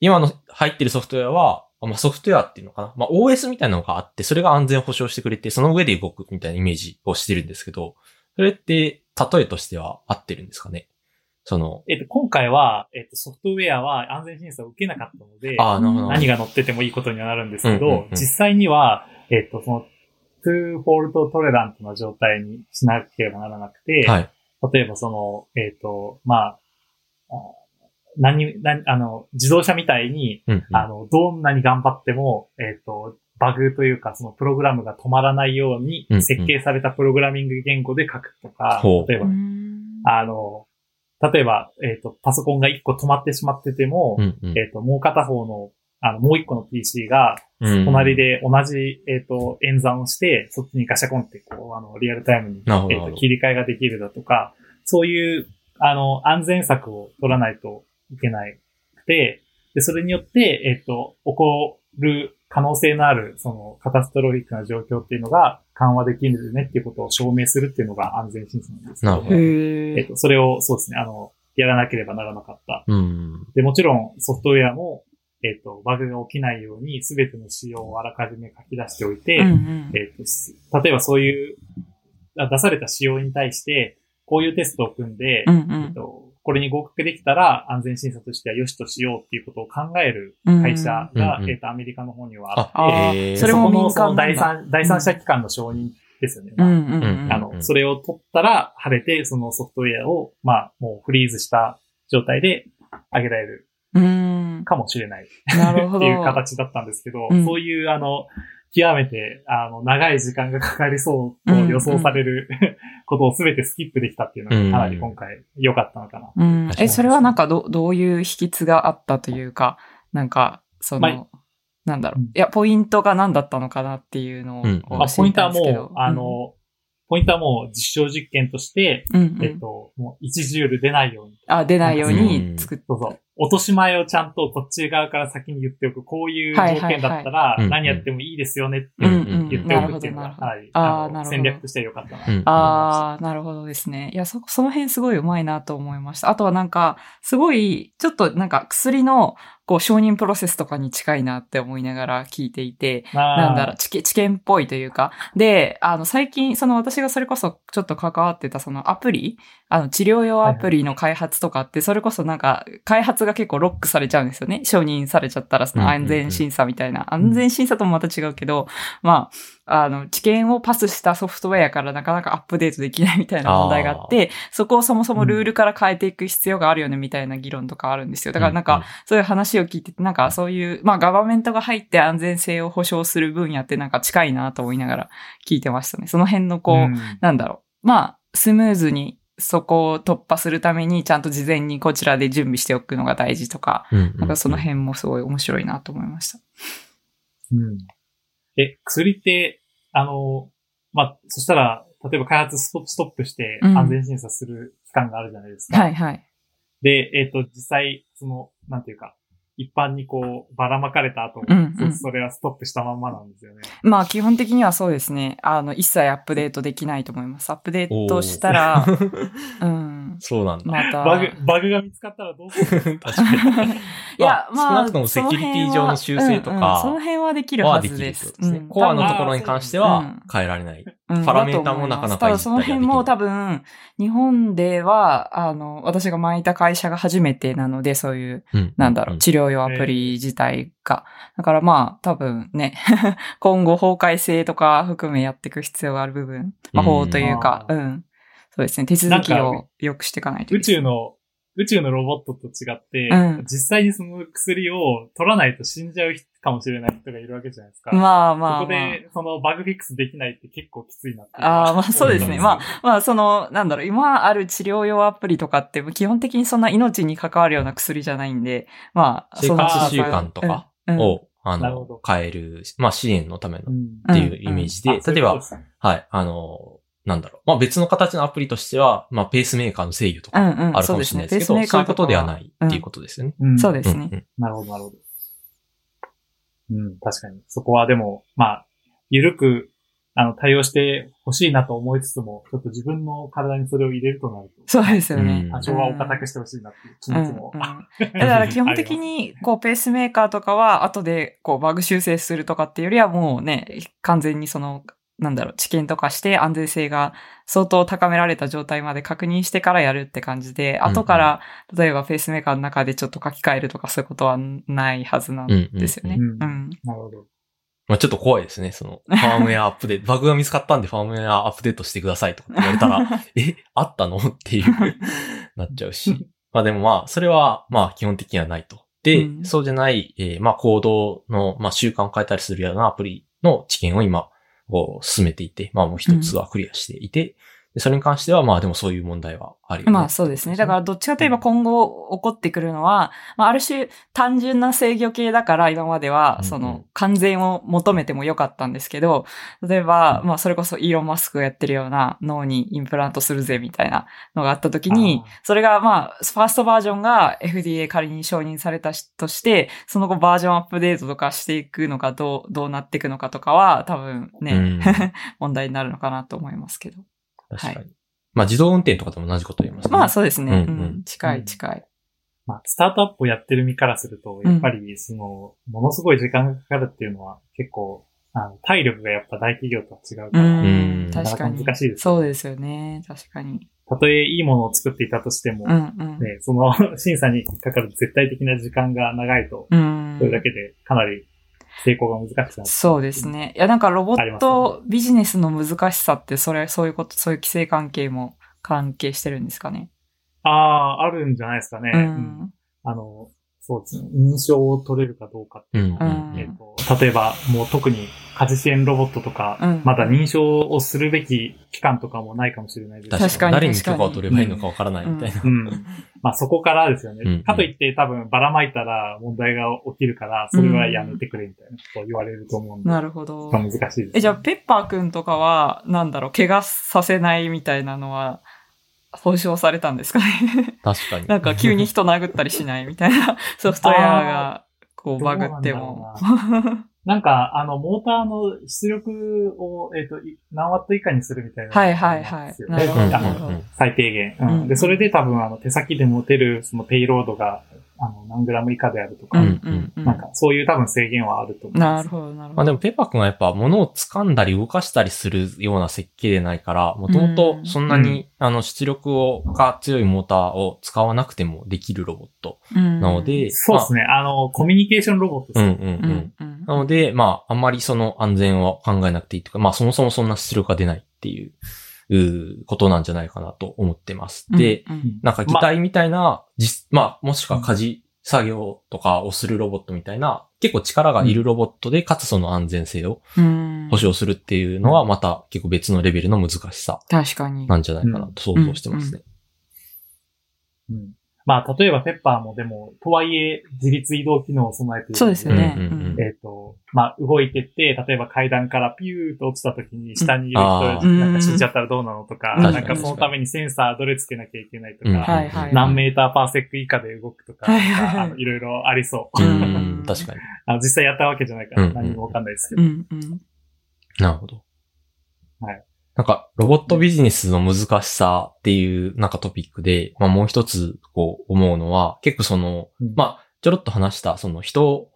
今の入ってるソフトウェアは、まあ、ソフトウェアっていうのかな。まあ、OS みたいなのがあって、それが安全保障してくれて、その上で動くみたいなイメージをしてるんですけど、それって、例えとしては合ってるんですかね？その、えっ、と、今回は、えっ、と、ソフトウェアは安全審査を受けなかったので、ああ、なるほど。何が載っててもいいことにはなるんですけど、うんうんうん実際には、えっ、と、その、 two fault tolerant な状態にしなければならなくて、はい。例えばその、えっ、と、まあ、あ何、何、あの、自動車みたいに、うんうん。あの、どんなに頑張っても、えっ、と、バグというか、そのプログラムが止まらないようにうんうん設計されたプログラミング言語で書くとか、ほう例えば、あの、例えば、えっ、と、パソコンが一個止まってしまってても、うんうん。えっ、と、もう片方の、あの、もう一個の PC が、うん。隣で同じ、えっ、と、演算をして、そっちにガシャコンって、こう、あの、リアルタイムに、えっ、なるほど。と、切り替えができるだとか、そういう、あの、安全策を取らないといけないくて、で、それによって、えっ、と、起こる可能性のある、その、カタストロフィックな状況っていうのが緩和できるねっていうことを証明するっていうのが安全審査なんですけど、なるほどへえ。えっと、それを、そうですね、あの、やらなければならなかった。うん。で、もちろんソフトウェアも、えっと、バグが起きないように全ての仕様をあらかじめ書き出しておいて、うんうんえっと、す例えばそういう、あ出された仕様に対して、こういうテストを組んで、うんえっと、これに合格できたら安全審査としては良しとしようっていうことを考えるうん。会社が、うんうんえっと、アメリカの方にはあって、それも民この。第三、第三者機関の承認ですよね。うんうんうん。あの、それを取ったら、晴れて、そのソフトウェアを、まあ、もうフリーズした状態で上げられるうん。かもしれないっなるほど。ていう形だったんですけど、うんそういう、あの、極めて、あの、長い時間がかかりそうと予想される、ことをすべてスキップできたっていうのが、かなり今回良かったのかな。うんえ、それはなんかど、どういう秘訣があったというか、なんか、そまの、なんだろう。うんいや、ポイントが何だったのかなっていうのをうん教まあ、ポイントは。もう、あの、ポイントはもう実証実験として、うん、うんうんえっと、もう1ジュール出ないように。あ、出ないように作っそうそう。落とし前をちゃんとこっち側から先に言っておく。こういう条件だったらはいはいはい何やってもいいですよねって言っておくっていうのが、なるほどかなり、あーあのなるほど戦略としては良かったな。うんああ、なるほどですね。いや、そ、その辺すごい上手いなと思いました。あとはなんか、すごい、ちょっとなんか薬の、こう、承認プロセスとかに近いなって思いながら聞いていて、ななんだろう、知見っぽいというか。で、あの、最近、その私がそれこそちょっと関わってたそのアプリ、あの、治療用アプリの開発とかって、それこそなんか、開発が結構ロックされちゃうんですよね。承認されちゃったら、その安全審査みたいな。安全審査ともまた違うけど、まあ、あの、知見をパスしたソフトウェアからなかなかアップデートできないみたいな問題があって、そこをそもそもルールから変えていく必要があるよねみたいな議論とかあるんですよ。だからなんか、そういう話を聞いてて、なんかそういう、まあガバメントが入って安全性を保証する分野ってなんか近いなと思いながら聞いてましたね。その辺のこう、うんなんだろう。まあ、スムーズにそこを突破するためにちゃんと事前にこちらで準備しておくのが大事とか、うん、なんかその辺もすごい面白いなと思いました。うんえ、薬って、あの、まあ、そしたら、例えば開発ストップしてうん安全審査する期間があるじゃないですか。はいはい。で、えっ、と、実際、その、なんていうか、一般にこう、ばらまかれた後、うんうんそそれはストップしたまんまなんですよね。まあ基本的にはそうですね。あの、一切アップデートできないと思います。アップデートしたら、うん。そうなんだ。また。バグ、バグが見つかったらどうする 確かに。いや、まあ、少なくともセキュリティ上の修正とかその辺はうんうんその辺はできるはずです。ですね。うんコアのところに関してはうん変えられない。うんパラメータもなかなかただその辺も多分、分、日本では、あの、私が前いた会社が初めてなので、そういう、うんなんだろう、治療用アプリ自体が。だからまあ、多分ね、今後法改正とか含めやっていく必要がある部分、まあうん。法というか、うん。そうですね、手続きを良くしていかないとい宇けない。宙の、宇宙のロボットと違って、うん。実際にその薬を取らないと死んじゃうかもしれない人がいるわけじゃないですか。まあまあ、まあ。ここで、そのバグフィックスできないって結構きついなってああ、まあそうですね。うん。まあ、まあその、なんだろう、今ある治療用アプリとかって基本的にそんな命に関わるような薬じゃないんで、まあ、生その活習慣とかうん。うんを、あの変える、まあ支援のためのうんっていうイメージで、あそうい例えばはい、あの、なんだろう。まあ別の形のアプリとしては、まあペースメーカーの制御とかうんうん、あるかもしれないですけど、そういうことではないっていうことですよね。うんそうですね。うんうんなるほど、なるほど。うん、確かに。そこはでも、まあ、ゆるく、あの、対応してほしいなと思いつつも、ちょっと自分の体にそれを入れるとなると、そうですよね。うん多少はお堅くしてほしいなっていう気うん持ちも。うんだから基本的に、こう、ペースメーカーとかは、後で、こう、バグ修正するとかっていうよりは、もうね、完全にその、なんだろう、知見とかして安全性が相当高められた状態まで確認してからやるって感じで、後から、例えばペースメーカーの中でちょっと書き換えるとかそういうことはないはずなんですよね。ううんん。なるほど。まあちょっと怖いですね。その、ファームウェアアップデート、バグが見つかったんでファームウェアアップデートしてくださいとかって言われたら、え、あったの？っていう、なっちゃうし。まあでもまあ、それは、まあ基本的にはないと。で、うんそうじゃない、えーまあ行動の、まあ習慣を変えたりするようなアプリの知見を今、こう、進めていて、まあもう一つはクリアしていて、でそれに関してはまあでもそういう問題はあるよね。まあそうですね。だからどっちかといえば今後起こってくるのは、まあある種単純な制御系だから今まではその完全を求めてもよかったんですけど、例えばまあそれこそイーロン・マスクがやってるような脳にインプラントするぜみたいなのがあった時にそれがまあファーストバージョンが FDA 仮に承認されたしとして、その後バージョンアップデートとかしていくのかどう、どうなっていくのかとかは多分ね、うん 問題になるのかなと思いますけど。確かに。はまあ自動運転とかでも同じこと言いますね。まあそうですね。うんううんん、近い近い。まあ、スタートアップをやってる身からすると、やっぱり、その、ものすごい時間がかかるっていうのは、結構、あの、体力がやっぱ大企業とは違うかうら、うんん、確かに。なかなか難しいですそうですよね。確かに。たとえいいものを作っていたとしても、うんうん。ね、その審査にかかる絶対的な時間が長いと、うんそれだけでかなり成功が難しくなる。そうですね。いや、なんかロボットビジネスの難しさって、それ、そういうこと、そういう規制関係も関係してるんですかね？ああ、あるんじゃないですかね。ううんん。あの、そうですね。認証を取れるかどうかっていうのはうんうんえっと、例えば、もう特に家事支援ロボットとか、うんまだ認証をするべき期間とかもないかもしれないです確かに誰に許可を取ればいいのかわからないみたいな。うん。まあそこからですよね。うんかといって多分ばらまいたら問題が起きるから、それはやめてくれみたいなことを言われると思うんで、なるほど。まあ難しいです、ね。え、じゃあ、ペッパーくんとかは、なんだろう、怪我させないみたいなのは、保証されたんですかね？確かに。なんか急に人殴ったりしないみたいなソフトウェアが、こう、バグっても。なんか、あの、モーターの出力を、えっ、と、い何ワット以下にするみたいな。はいはいはい。なるほど。最低限、うん。うん。で、それで多分、あの、手先で持てる、そのペイロードが、あの、何グラム以下であるとか、うんうんうん。なんか、そういう多分制限はあると思います。なるほど、なるほど。まあでもペッパー君はやっぱ物を掴んだり動かしたりするような設計でないから、もともとそんなに、あの出力をが強いモーターを使わなくてもできるロボットうんなので、そうですね。あの、コミュニケーションロボットですまあ。ね。うんうんうん。うんうん。なので、まあ、あんまりその安全を考えなくていいというか、まあそもそもそんな出力が出ないっていう、うーことなんじゃないかなと思ってます。で、うんうんなんか擬態みたいな、実、まあ、もしくは家事作業とかをするロボットみたいな、結構力がいるロボットで、かつその安全性をうん保証するっていうのは、また結構別のレベルの難しさ確かに。なんじゃないかなと想像してますね。うんまあ、例えばペッパーもでも、とはいえ、自立移動機能を備えているの。そうですよね。えっ、と、まあ、動いてって、例えば階段からピューと落ちた時に下にいる人、うんなんか死んじゃったらどうなのとか、うんなんかそのためにセンサーどれつけなきゃいけないとか、うんはいはい。何メーターパーセック以下で動くとか、はいろいろありそう。ううんん、確かに。あの実際やったわけじゃないからうん何もわかんないですけど。うんうん。なるほど。はい。なんか、ロボットビジネスの難しさっていう、なんかトピックで、まあもう一つ、こう、思うのは、結構その、うん。まあ、ちょろっと話した、その人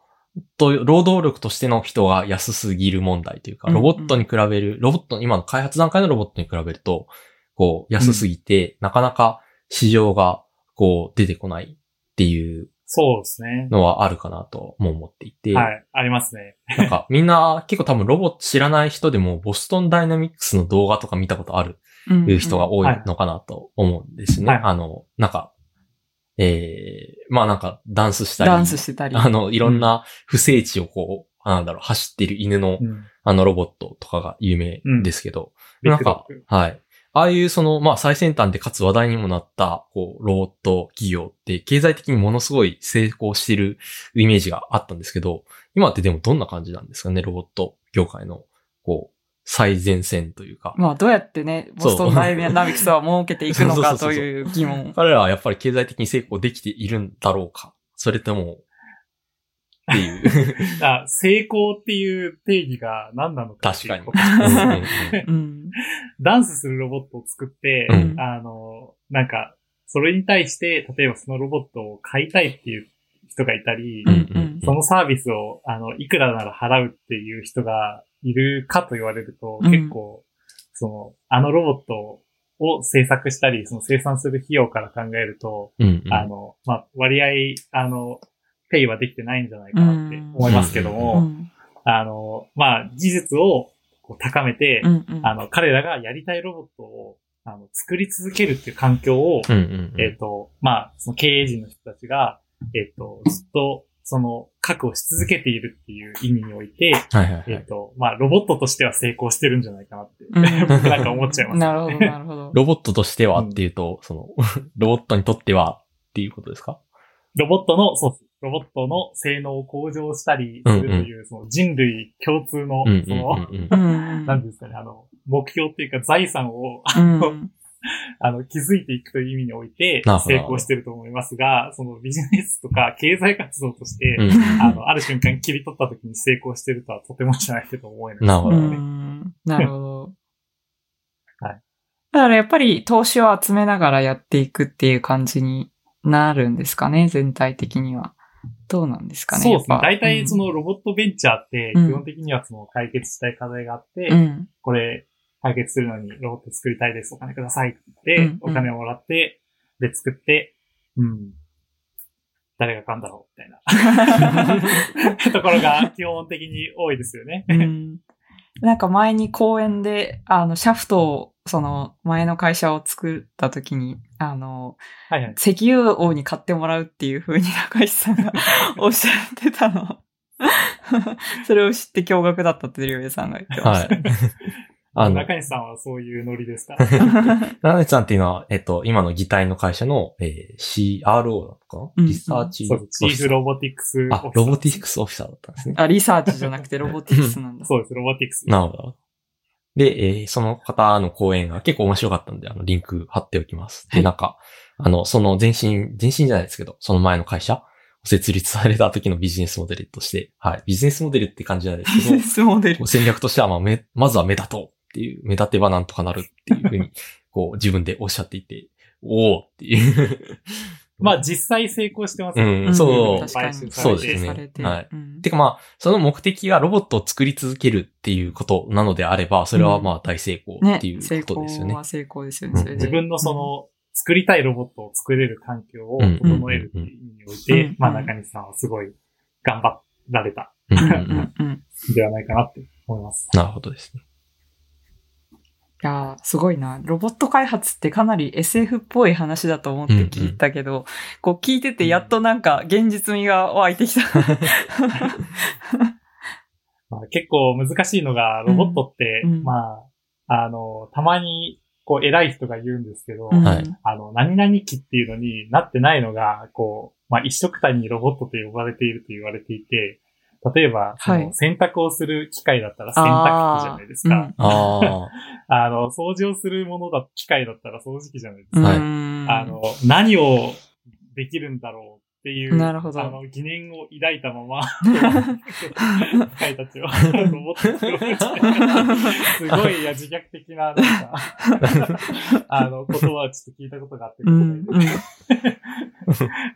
と、労働力としての人が安すぎる問題というか、ロボットに比べる、ロボット、今の開発段階のロボットに比べると、こう、安すぎて、なかなか市場が、こう、出てこないっていうそうですね。のはあるかなとも思っていて、はい。ありますね。なんかみんな結構多分ロボット知らない人でもボストンダイナミックスの動画とか見たことあるうんいう人が多いのかなと思うんですね。はいあの、なんか、ええまあなんかダンスしたり、ダンスしてたり。あの、いろんな不正地をこう、なんだろう、走ってる犬の、うん。あのロボットとかが有名ですけど、ビッなんかはい。ああいうその、まあ最先端でかつ話題にもなった、こう、ロボット企業って経済的にものすごい成功してるイメージがあったんですけど、今ってでもどんな感じなんですかね、ロボット業界の、こう、最前線というか。まあ、どうやってね、ボストンダイナミクスは儲けていくのかという疑問。彼らはやっぱり経済的に成功できているんだろうかそれとも、っていう。あ成功っていう定義が何なのか確かに。ダンスするロボットを作って、うん。あの、なんか、それに対して、例えばそのロボットを買いたいっていう人がいたり、そのサービスを、あの、いくらなら払うっていう人がいるかと言われると、うん。結構、その、あのロボットを制作したり、その生産する費用から考えると、うんうん。あの、まあ、割合、あの、ペイはできてないんじゃないかなって思いますけども、うんあの、まあ、技術をこう高めて、うんうん。あの、彼らがやりたいロボットを、あの、作り続けるっていう環境を、うんうんうん。えっ、と、まあ、その経営陣の人たちが、えっ、と、ずっと、その、確保し続けているっていう意味において、はいはいはい。えっ、と、まあ、ロボットとしては成功してるんじゃないかなって、うん 僕なんか思っちゃいます。なるほど、なるほど。ロボットとしてはっていうと、その、ロボットにとってはっていうことですか？ロボットの、そうです。ロボットの性能を向上したりするという、その人類共通の、うんうんその、うん うん。うんうん。なんですかね、あの、目標っていうか財産を、うん あの、築いていくという意味において成功してると思いますが、そのビジネスとか経済活動として、うんあの、ある瞬間切り取った時に成功してるとはとてもじゃないけど思えない。うなるほどね。んなるほど。はい。だからやっぱり投資を集めながらやっていくっていう感じになるんですかね、全体的には。どうなんですかね。そうですね大体そ、のロボットベンチャーって、うん基本的にはその解決したい課題があって、うん。これ解決するのにロボット作りたいです、お金くださいって言って、うんお金をもらって、で作って、うん。誰が買うんだろうみたいな ところが基本的に多いですよね。うんなんか前に公園で、あの、シャフトを、その、前の会社を作った時に、あの、はいはい。石油王に買ってもらうっていう風に中石さんが おっしゃってたの。それを知って驚愕だったってリュウエさんが言ってました。はい。あの、中西さんはそういうノリですか？ナナチさんっていうのは、えっと、今の擬態の会社の、えー CRO なのかな、うんリサーチそう。チーフロボティクスオフィサーあ、ロボティクスオフィサーだったんですね。あ、リサーチじゃなくてロボティクスなんだ。そうです、ロボティクス。なるほど。で、えーその方の講演が結構面白かったんで、あの、リンク貼っておきます。で、はいなんか、あの、その前身、前身じゃないですけど、その前の会社を設立された時のビジネスモデルとして、はい、ビジネスモデルって感じじゃないですビジネけど、スモデル。戦略としては、まあ、め、まずは目立とうっていう、目立てばなんとかなるっていうふうに、こう、自分でおっしゃっていて、おーっていう。まあ実際成功してますよね。うん。そう。確かに。そう。ですねされて。はい。うん。てかまあ、その目的がロボットを作り続けるっていうことなのであれば、それはまあ大成功ねっていう成ことですよね。功は成功ですよね。自分のそ、の、作りたいロボットを作れる環境を整えるっていう意味において、うん。まあ中西さんはすごい頑張られたではないかなって思います。なるほどですね。やー、すごいな。ロボット開発ってかなり SF っぽい話だと思って聞いたけど、こう聞いててやっとなんか現実味が湧いてきた。まあ、結構難しいのが、ロボットって、うん。まあ、あの、たまに、こう、偉い人が言うんですけど、あの、何々機っていうのになってないのが、こう、まあ、一色単にロボットと呼ばれていると言われていて、例えば、洗濯をする機械だったら洗濯機じゃないですか。あ あの、掃除をするものだ、機械だったら掃除機じゃないですうん。か。あの、何をできるんだろうっていう、なるほど。あの、疑念を抱いたまま、機械たちをロボッすごいいや自虐的な、なんか、あの、言葉をちょっと聞いたことがあって、うんうん。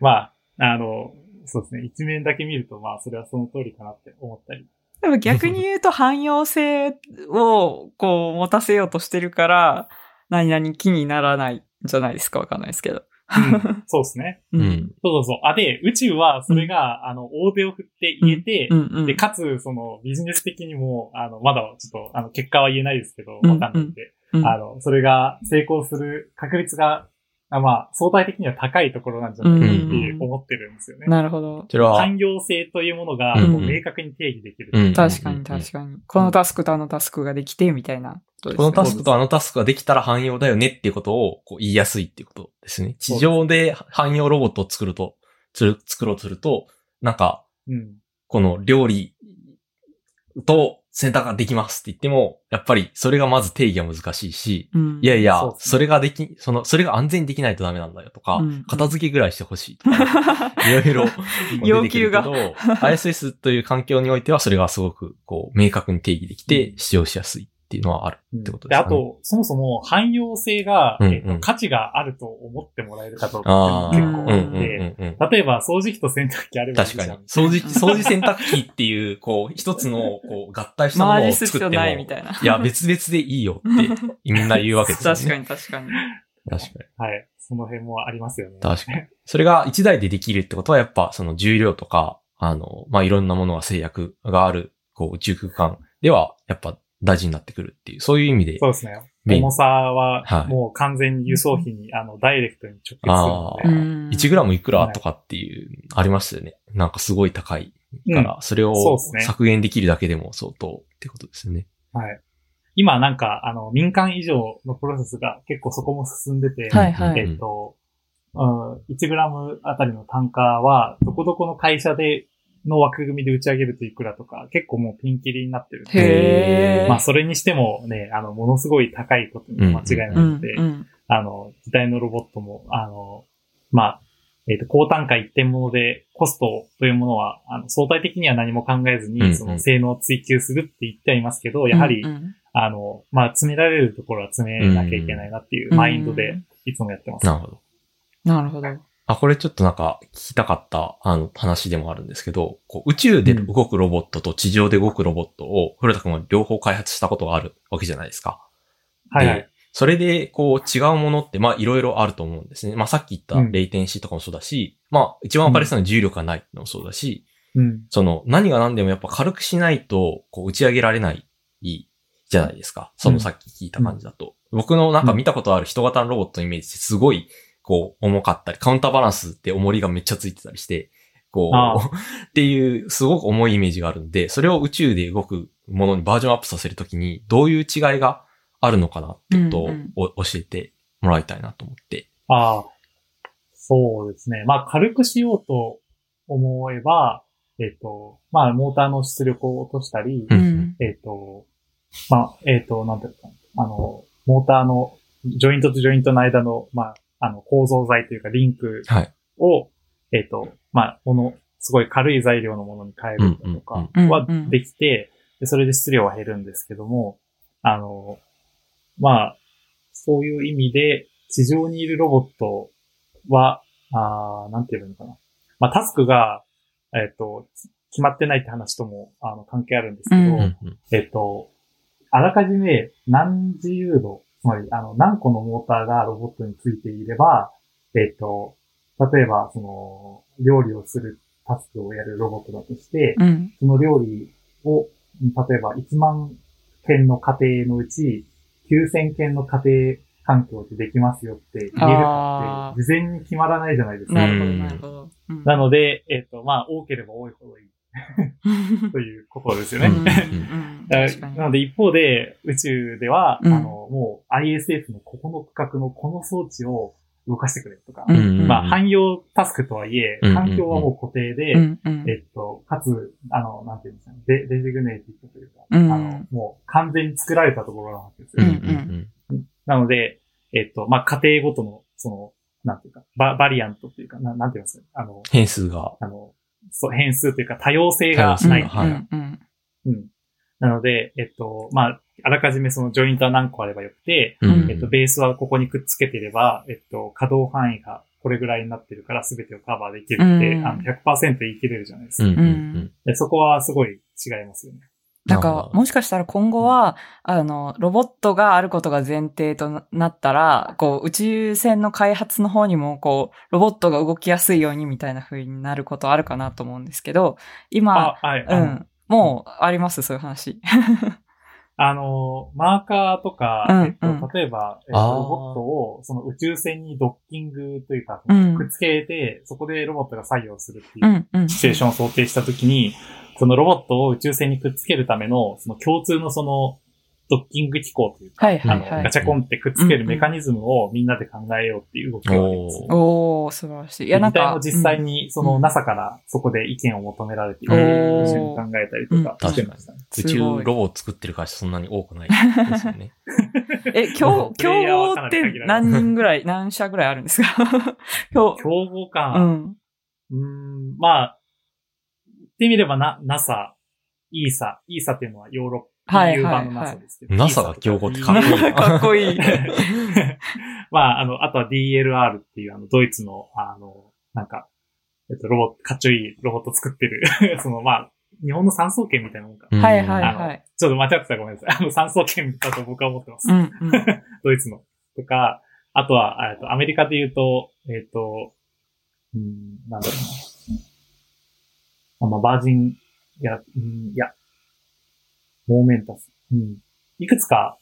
まあ、あの、そうですね、一面だけ見ると、まあ、それはその通りかなって思ったり。でも逆に言うと汎用性をこう持たせようとしてるから、何々気にならないんじゃないですかわかんないですけど。うんそうですね。あ。ううんん。そうそうそう。あ、で、宇宙はそれが、あの、大手を振って言えて、うんうんで、かつ、その、ビジネス的にも、あの、まだちょっと、あの、結果は言えないですけど、うんわかんないんで、うんあの、それが成功する確率が、あまあ、相対的には高いところなんじゃないかって思ってるんですよね。なるほど。それは、汎用性というものが、明確に定義できる。うん確かに確かに。このタスクとあのタスクができて、みたいなこ。このタスクとあのタスクができたら汎用だよねっていうことをこう言いやすいっていうことですね。地上で汎用ロボットを作ると、作ろうとすると、なんか、うん。この料理と選択ができますって言っても、やっぱりそれがまず定義が難しいし、うん。いやいや、そね。それができ、その、それが安全にできないとダメなんだよとか、うん。片付けぐらいしてほしいとか、いろいろ 要求が。ISS という環境においてはそれがすごくこう明確に定義できて使用しやすいっていうのはあるってことですかね。あと、そもそも汎用性が、うんうんえっと価値があると思ってもらえるかどうかっていううんのが結構あって、うんうんうん。例えば掃除機と洗濯機あればいいじゃん確かに。掃除、掃除洗濯機っていう、こう、一つの、こう、合体したものをマージする必要作っても、ないみたいな。いや、別々でいいよって、みんな言うわけですよね。確かに確かに。確かに。はい。その辺もありますよね。確かに。それが一台でできるってことは、やっぱ、その重量とか、あの、まあ、いろんなものが制約があるこう宇宙空間ではやっぱ大事になってくるっていう、そういう意味で。そうですね。重さははいもう完全に輸送費に、あの、ダイレクトに直結するあので。ーうん1グラムいくらとかっていう、ありましたよね。なんかすごい高いから、それそうを削減できるだけでも相当ってことですよね。はい。今なんか、あの、民間以上のプロセスが結構そこも進んでて、はいはいえっと、うん、1グラムあたりの単価は、どこどこの会社で、の枠組みで打ち上げるといくらとか、結構もうピンキリになってるんで。へー。まあ、それにしてもね、あの、ものすごい高いことに間違いないうんので、うんあの、時代のロボットも、あの、まあ、えっ、と、高単価一点物で、コストというものは、あの、相対的には何も考えずに、その性能を追求するって言ってはいますけど、やはり、うんうんあの、まあ、詰められるところは詰めなきゃいけないなっていうマインドで、いつもやってます。なるほど。なるほど。あ、これちょっとなんか聞きたかった、あの、話でもあるんですけど、こう宇宙で動くロボットと地上で動くロボットを、古田君は両方開発したことがあるわけじゃないですか。はいはいで。それで、こう、違うものって、まあ、いろいろあると思うんですね。まあ、さっき言ったうんレイテンシーとかもそうだし、まあ、一番わかりやすいのは重力がないのもそうだし、うん。その、何が何でもやっぱ軽くしないと、こう、打ち上げられない、じゃないですか。そのさっき聞いた感じだと。僕のなんか見たことある人型のロボットのイメージってすごい、こう、重かったり、カウンターバランスって重りがめっちゃついてたりして、こあう、っていう、すごく重いイメージがあるんで、それを宇宙で動くものにバージョンアップさせるときに、どういう違いがあるのかなってことを教えてもらいたいなと思って。ああ、そうですね。まあ、軽くしようと思えば、えっ、と、まあ、モーターの出力を落としたり、うんうんえっ、と、まあ、えっ、と、なんていうのかな。あの、モーターの、ジョイントとジョイントの間の、まあ、あの、構造材というか、リンクはい。を、えっ、と、まあ、この、すごい軽い材料のものに変えるとかはうんできて、でそれで質量は減るんですけども、あの、まあ、そういう意味で、地上にいるロボットは、あーなんて言えばいいのかな。まあ、タスクが、えっ、と、決まってないって話とも、あの、関係あるんですけど、うんうんうんえっと、あらかじめ何自由度、つまり、あの、何個のモーターがロボットについていれば、えっと、例えば、その、料理をするタスクをやるロボットだとして、うん。その料理を、例えば1万件の家庭のうち、9000件の家庭環境でできますよって言えるかって、事前に決まらないじゃないですか。なるほど、うんなるほど。うんなので、えっと、まあ、多ければ多いほどいい ということですよね。なので一方で宇宙では、うん。あの、もう ISF のここの区画のこの装置を動かしてくれとか、うんうんまあ汎用タスクとはいえ、うん環境はもう固定で、うんうん。えっと、かつ、あの、なんていうんですかね、デデジグネイティブというか、うん。あの、もう完全に作られたところなわけですよ。うんうんなので、えっと、まあ家庭ごとの、その、なんていうか、ババリアントというか、ななんていうんです？かね、あの、変数が。あの、そう、変数というか多様性がない。うんはいうん。なので、えっと、まあ、あらかじめそのジョイントは何個あればよくて、うんえっと、ベースはここにくっつけてれば、えっと、稼働範囲がこれぐらいになってるから全てをカバーできるって、うんあの100%言い切れるじゃないですか。うんうんうんでそこはすごい違いますよね。なんかもしかしたら今後は、あの、ロボットがあることが前提とななったら、こう、宇宙船の開発の方にも、こう、ロボットが動きやすいようにみたいな風になることあるかなと思うんですけど、今、あ、はい。うん、もうあります、そういう話。あの、マーカーとか、うんえっうんと、例えば、えっと、ロボットを、その宇宙船にドッキングというか、うんくっつけて、そこでロボットが作業するっていううん、うん。シチュエーションを想定したときに、そのロボットを宇宙船にくっつけるための、その共通のその、ドッキング機構というか、はいはあの、いはい。ガチャコンってくっつけるメカニズムをみんなで考えようっていう動きがあります。おおー、素晴らしい。いや、なんか実際も、実際に、そのうん NASA からそこで意見を求められているお一ー緒に考えたりとかしてましたね。宇宙ロボを作ってる会社そんなに多くないですよね。うんえ、競、競合って何人ぐらい、何社ぐらいあるんですか？競、競合うか。ん。うーん、まあ、言ってみればな、NASA、ESA、ESA っていうのはヨーロッパ、はい EU はい版の NASA ですけど。NASA が競合ってかっこいいな。かっこいい。まあ、あの、あとは DLR っていうあの、ドイツの、あの、なんか、えっと、ロボット、かっちょいいロボット作ってる、その、まあ、日本の三層圏みたいなもんか。うんはいはいあのはい。ちょっと間違ってたらごめんなさい。あの、三層圏だと僕は思ってます。うん、うん。ドイツの。とか、あとは、えっと、アメリカで言うと、えっと、うん、なんだろうな。あまあ、バージン、いや、うん、いや、モーメンタス。うん。いくつか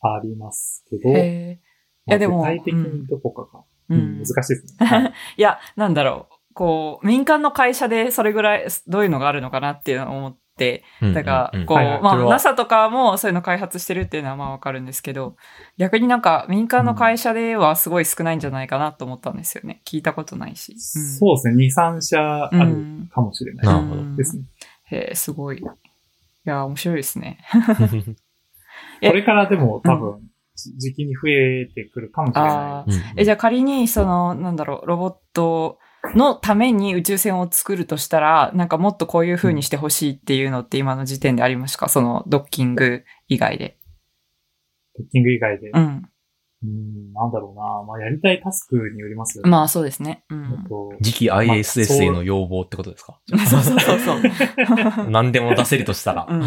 ありますけど、へいやでもまあ具体的にどこかが、ううん難しいですね。はい いや、なんだろう。こう、民間の会社でそれぐらい、どういうのがあるのかなっていうのを思って、うんだから、こう、まあ、NASA とかもそういうの開発してるっていうのはまあわかるんですけど、逆になんか民間の会社ではすごい少ないんじゃないかなと思ったんですよね。聞いたことないし。そうですね。2、3社あるんかもしれない。なるほど。うんですね。へえ、すごい。いや、面白いですね。え。これからでも多分、時期に増えてくるかもしれなあー。え、じゃあ仮に、その、なんだろう、ロボットのために宇宙船を作るとしたら、なんかもっとこういう風にしてほしいっていうのって今の時点でありますか？そのドッキング以外で。い。ドッキング以外で。うん。うん、なんだろうな。まあ、やりたいタスクによりますよね。まあそうですね。うえんっ。と次期 ISS への要望ってことですか？そうそうそうそう。何でも出せるとしたら。うん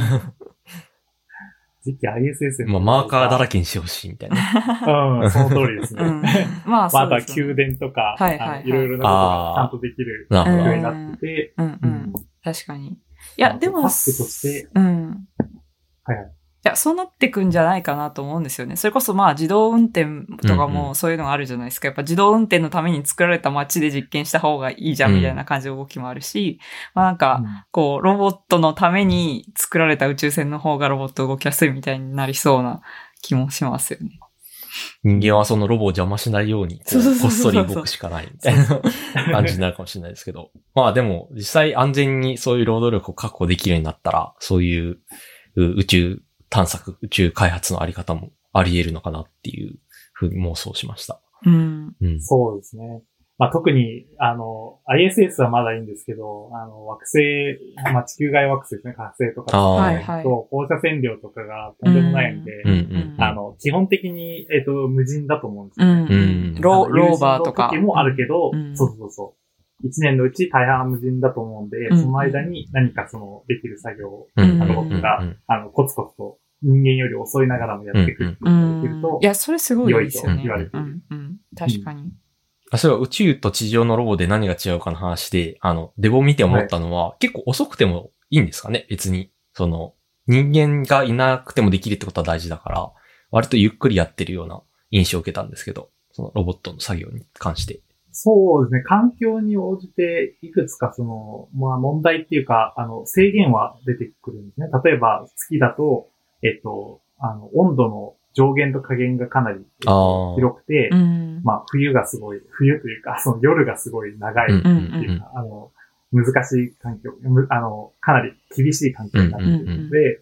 次期 ISS まあ、マーカーだらけにしてほしいみたいな。うん、その通りですね。うんままあ そうですよね。宮殿とか、はいはいはいいろいろなことがちゃんとできるなるほどようになってて、うんうん。確かに。いや、でも、タスクとして、うん。はいはい。いや、そうなってくんじゃないかなと思うんですよね。それこそまあ自動運転とかうんうんもそういうのがあるじゃないですか。やっぱ自動運転のために作られた街で実験した方がいいじゃんみたいな感じの動きもあるし、まあなんか、こう、ロボットのために作られた宇宙船の方がロボット動きやすいみたいになりそうな気もしますよね。人間はそのロボを邪魔しないように、こっそり動くしかないみたいな感じになるかもしれないですけど。まあでも、実際安全にそういう労働力を確保できるようになったら、そういうう宇宙探索、宇宙開発のあり方もあり得るのかなっていうふうに妄想しました。うん。うん。そうですね。まあ、特に、あの、ISS はまだいいんですけど、あの、惑星、まあ、地球外惑星ですね、火星とか。ああ、はいはい。と、放射線量とかがとんでもないんで、うんうんあの、基本的に、えっ、と、無人だと思うんですうよね。ん。うんローバーとか。もあるけど、うんそうそうそう。一年のうち大半は無人だと思うんで、うんその間に何かその、できる作業を、うんロボットがうんあの、コツコツと人間より遅いながらもやっていくっていうことうんができるとい、や、それすごいですよね。良いと言われている。確かに。あそれは宇宙と地上のロボで何が違うかの話で、あの、デボ見て思ったのは、結構遅くてもいいんですかね？別に。その、人間がいなくてもできるってことは大事だから、割とゆっくりやってるような印象を受けたんですけど、そのロボットの作業に関して。そうですね。環境に応じて、いくつかその、まあ問題っていうか、あの、制限は出てくるんですね。例えば、月だと、えっと、あの、温度の上限と下限がかなり、えっとあー広くて、うん。まあ、冬がすごい、冬というか、その夜がすごい長いっていうか、あの、難しい環境、むあの、かなり厳しい環境になっているので、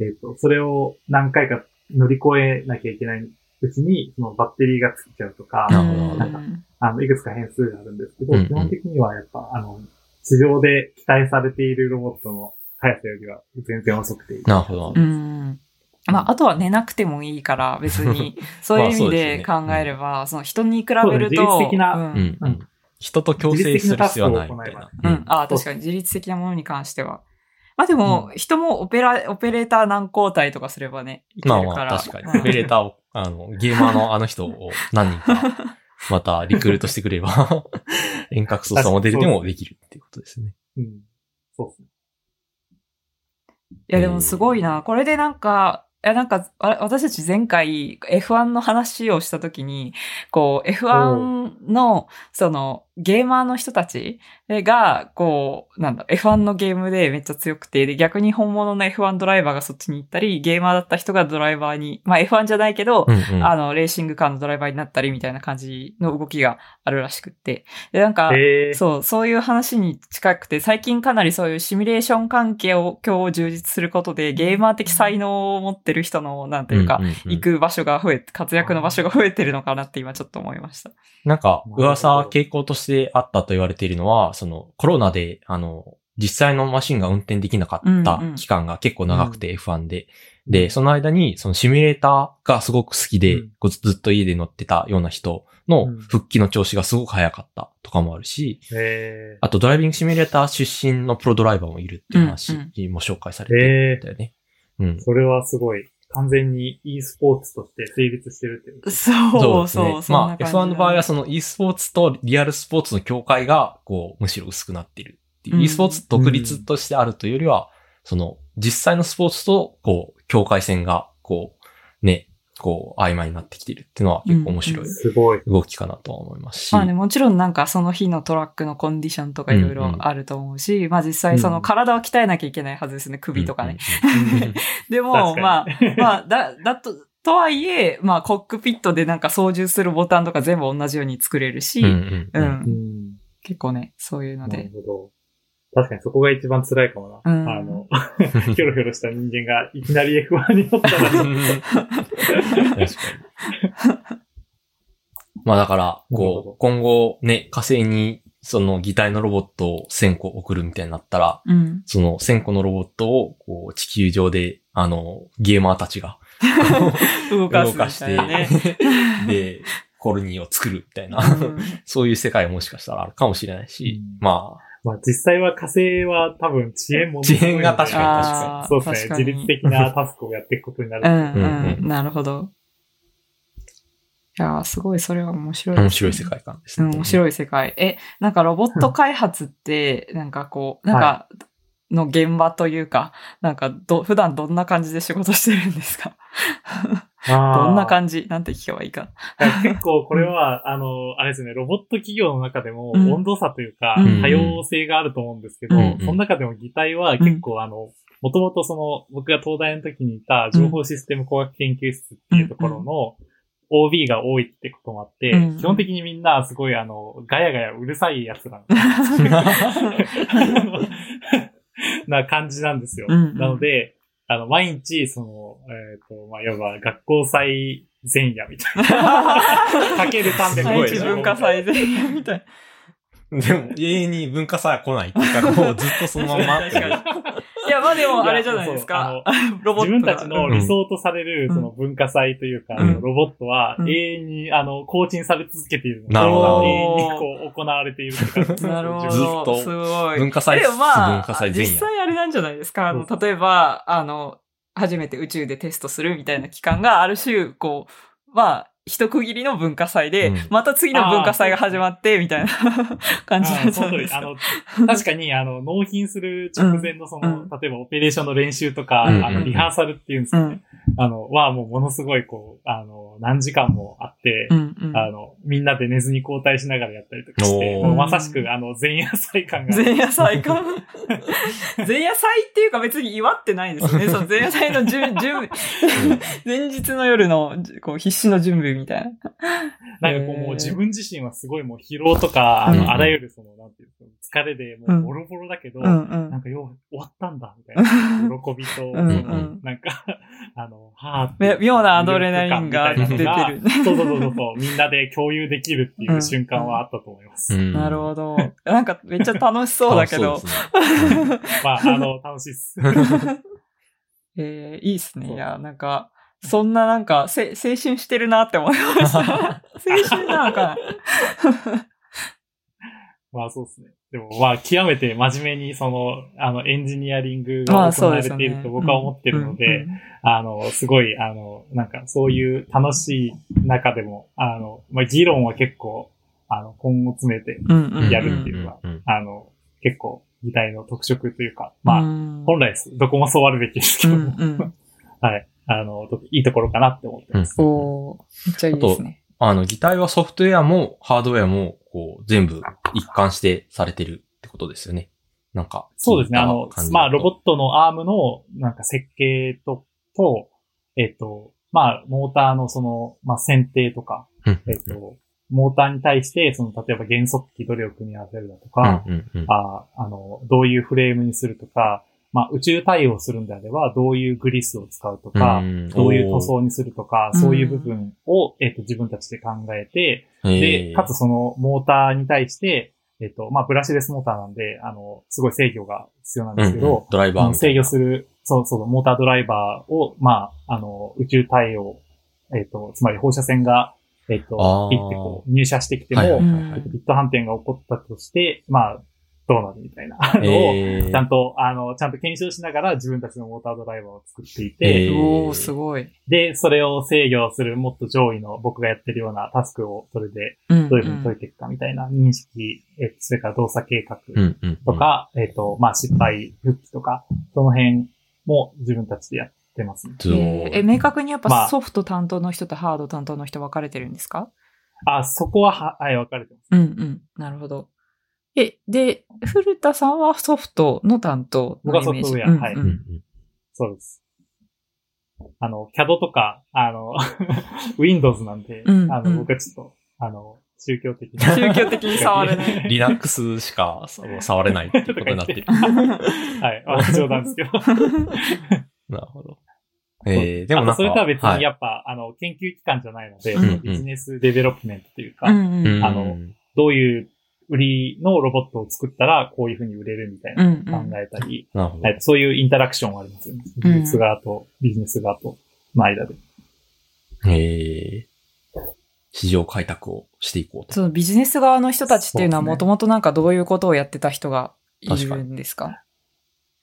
えっと、それを何回か乗り越えなきゃいけないうちに、そのバッテリーが尽きちゃうとか、なるほどなんかあの、いくつか変数があるんですけど、うんうん基本的にはやっぱ、あの、地上で期待されているロボットの速さよりは全然遅くていい。なるほどう。ん。まあ、あとは寝なくてもいいから、別に、そういう意味で考えれば、その人に比べるそうですね自と、律的なうんうん、うん。人と共生する必要はないみたいな。うん。ああ、確かに自律的なものに関しては。まあでも、人もオペラ、オペレーター難交代とかすればね、いけまあるから。まあ、確かに。まあオペレーターを、あの、ゲーマーのあの人を何人か、またリクルートしてくれば、遠隔操作モデルでもできるっていうことですね。うん。そうですね。いや、でもすごいな。これでなんか、いや、なんか、あ私たち前回 F1 の話をしたときに、こう、F1 の、その、ゲーマーの人たちが、こう、なんだ、F1 のゲームでめっちゃ強くて、で、逆に本物の F1 ドライバーがそっちに行ったり、ゲーマーだった人がドライバーに、まあ F1 じゃないけど、うんうん。あの、レーシングカーのドライバーになったりみたいな感じの動きがあるらしくって。で、なんか、えー、そう、そういう話に近くて、最近かなりそういうシミュレーション関係を今日充実することで、ゲーマー的才能を持ってる人の、なんていうか、んんん行く場所が増えて、活躍の場所が増えてるのかなって今ちょっと思いました。なんか、噂、傾向としてあったと言われているのは、その、コロナで、あの、実際のマシンが運転できなかったうんうん。期間が結構長くて F1 で。で、その間に、そのシミュレーターがすごく好きで、うん。ずっと家で乗ってたような人のうん。復帰の調子がすごく早かったとかもあるし、えあとドライビングシミュレーター出身のプロドライバーもいるっていう話うんも紹介されー、てえたよね。うん。ー、。それはすごい、完全に e スポーツとして成立してるっていう。そうですね。まあ、F1 の場合はその e スポーツとリアルスポーツの境界が、こう、むしろ薄くなっているっていう。うん e スポーツ独立としてあるというよりは、その、実際のスポーツと、こう、境界線が、こう、ね、こう、曖昧になってきてるっていうのは結構面白いうんすごい。動きかなとは思いますし。まあね、もちろんなんかその日のトラックのコンディションとかいろいろあると思うし、まあ実際その体を鍛えなきゃいけないはずですね、首とかね。うんうんうん。でも、まあに、まあ、だ、だと、とはいえ、まあコックピットでなんか操縦するボタンとか全部同じように作れるし、うんううんんうん。結構ね、そういうのなるで。ほど。確かにそこが一番辛いかもな。うんあの、ひょろひょろした人間がいきなり F1 に乗ったら、確かに。まあだから、こう、今後ね、火星にその擬態のロボットを1000個送るみたいになったら、うん。その1000個のロボットを、こう、地球上で、あの、ゲーマーたちが 動かしたて。で、コロニーを作るみたいな、うんそういう世界もしかしたらあるかもしれないし、うんままあ実際は火星は多分遅延も遅延が確かに確かにそうですね。自律的なタスクをやっていくことになる。うんうん。なるほど。いやーすごい、それは面白いね面白い世界観ですうん、ね。面白い世界。え、なんかロボット開発って、なんかこう、なんか、の現場というか、なんかど、普段どんな感じで仕事してるんですか？どんな感じ？なんて聞けばいいか。じ結構これは、あの、あれですね、ロボット企業の中でもうん。温度差というか、うん。多様性があると思うんですけど、うん。その中でも擬態は結構あの、もともとその、僕が東大の時にいた情報システム工学研究室っていうところの OB が多いってこともあって、うん。基本的にみんなすごいあの、ガヤガヤうるさいやつなんです。な感じなんですよ。うんうん。なので、あの、毎日、その、えっ、と、まあ、いわば学校祭前夜みたいな。かける単ですごい毎日文化祭前夜みたいでも、永遠に文化祭は来ないっていうか、もうずっとそのままっていう。な。いや、まあでもあれじゃないですか。ロボットが自分たちの理想とされる、うんその文化祭というか、ロボットはうん永遠に、あの、更新され続けているなるほど永遠にこう、行われている なるほど。ずっとすごい。文化祭でもまあ、実際あれなんじゃないですか？あの、例えば、あの、初めて宇宙でテストするみたいな期間がある種、こう、まあ、一区切りの文化祭で、うん。また次の文化祭が始まって、みたいな 感じなんですか。あの、確かに、あの、納品する直前のその、うん。例えばオペレーションの練習とか、うん。あの、リハーサルっていうんですかね。あの、はもうものすごいこう、あの、何時間もあって、うんうん。あの、みんなで寝ずに交代しながらやったりとかして、まさしく、あの、前夜祭感が。前夜祭か。前夜祭っていうか別に祝ってないですね。その前夜祭の準 準備、前日の夜のこう必死の準備みたいな。なんかこう、もう自分自身はすごいもう疲労とか、あうんの、あらゆるその、なんていうの、疲れでもうボロボロだけど、うんうんなんかよう、終わったんだ、みたいな。喜びと、うんうんなんか、あの、はぁめ妙なアドレナリンが出てる そうそうそうそう、みんなで共有できるっていう瞬間はあったと思います。うんなるほど。なんかめっちゃ楽しそうだけどねまあ、あの、楽しいっす。えー、いいっすね。そういや、なんか、そんななんか、せ、青春してるなって思いました。青春なのかまあそうですね。でもまあ極めて真面目にその、あの、エンジニアリングが行わそうですよね。れていると僕は思ってるので、うんうんあの、すごい、あの、なんかそういう楽しい中でも、あの、まあ議論は結構、あの、今後詰めて、うんうんうんやるっていうのはうんうんあの、結構、議題の特色というか、まあ、うん本来です。どこもそうあるべきですけうども、んうん。はい。あの、といいところかなって思ってます。おーめっちゃいいですね。あの、擬態はソフトウェアもハードウェアも、こう、全部一貫してされてるってことですよね。なんか。そうですね。あの、まあ、ロボットのアームの、なんか設計と、と、えっ、と、まあ、モーターのその、まあ、選定とか、トえっ、と、モーターに対して、その、例えば原則機どれを組み合わせるだとか、ああの、どういうフレームにするとか、まあ、宇宙対応するんであれば、どういうグリスを使うとか、ん。どういう塗装にするとか、うん。そういう部分を、えっ、と、自分たちで考えて、で、かつそのモーターに対して、えっ、と、まあ、ブラシレスモーターなんで、あの、すごい制御が必要なんですけど、うんうん。ドライバー制御する、そうそう、モータードライバーを、まあ、あの、宇宙対応、えっ、と、つまり放射線が、えっ、ー、ピッてこう入射してきても、はいはいはいうんはいビット反転が起こったとして、まあ、どうなるみたいな のを、えーちゃんと、あの、ちゃんと検証しながら自分たちのモータードライバーを作っていて、えーおーすごい。で、それを制御するもっと上位の僕がやってるようなタスクをそれでうんどういうふうに解いていくかみたいな認識、えっと、それから動作計画うんうんうんとか、えっと、まあ、失敗復帰とか、その辺も自分たちでやってますね。えーえ、明確にやっまあぱソフト担当の人とハード担当の人分かれてるんですか？あ、そこはは、はい、分かれてます。うんうん。なるほど。え、で、古田さんはソフトの担当のイメージ僕はソフトウェアはいうんうんうんうんそうです。あの、CAD とか、あの、Windows なんで、あの、うんうん僕はちょっと、あの、宗教的な。宗教的に触れない。Linux しかそう触れないっていうことになってる。はい。まあ、冗談ですけど。なるほど。えー、でもなんか。それとは別はいにやっぱ、あの、研究機関じゃないので、うんその business development というか、うんうんうんあのどういう売りのロボットを作ったらこういうふうに売れるみたいな考えたり、そういうインタラクションはありますよね。技術側とビジネス側との間で。えー、市場開拓をしていこうと。そのビジネス側の人たちっていうのはもともとなんかどういうことをやってた人がいるんですか？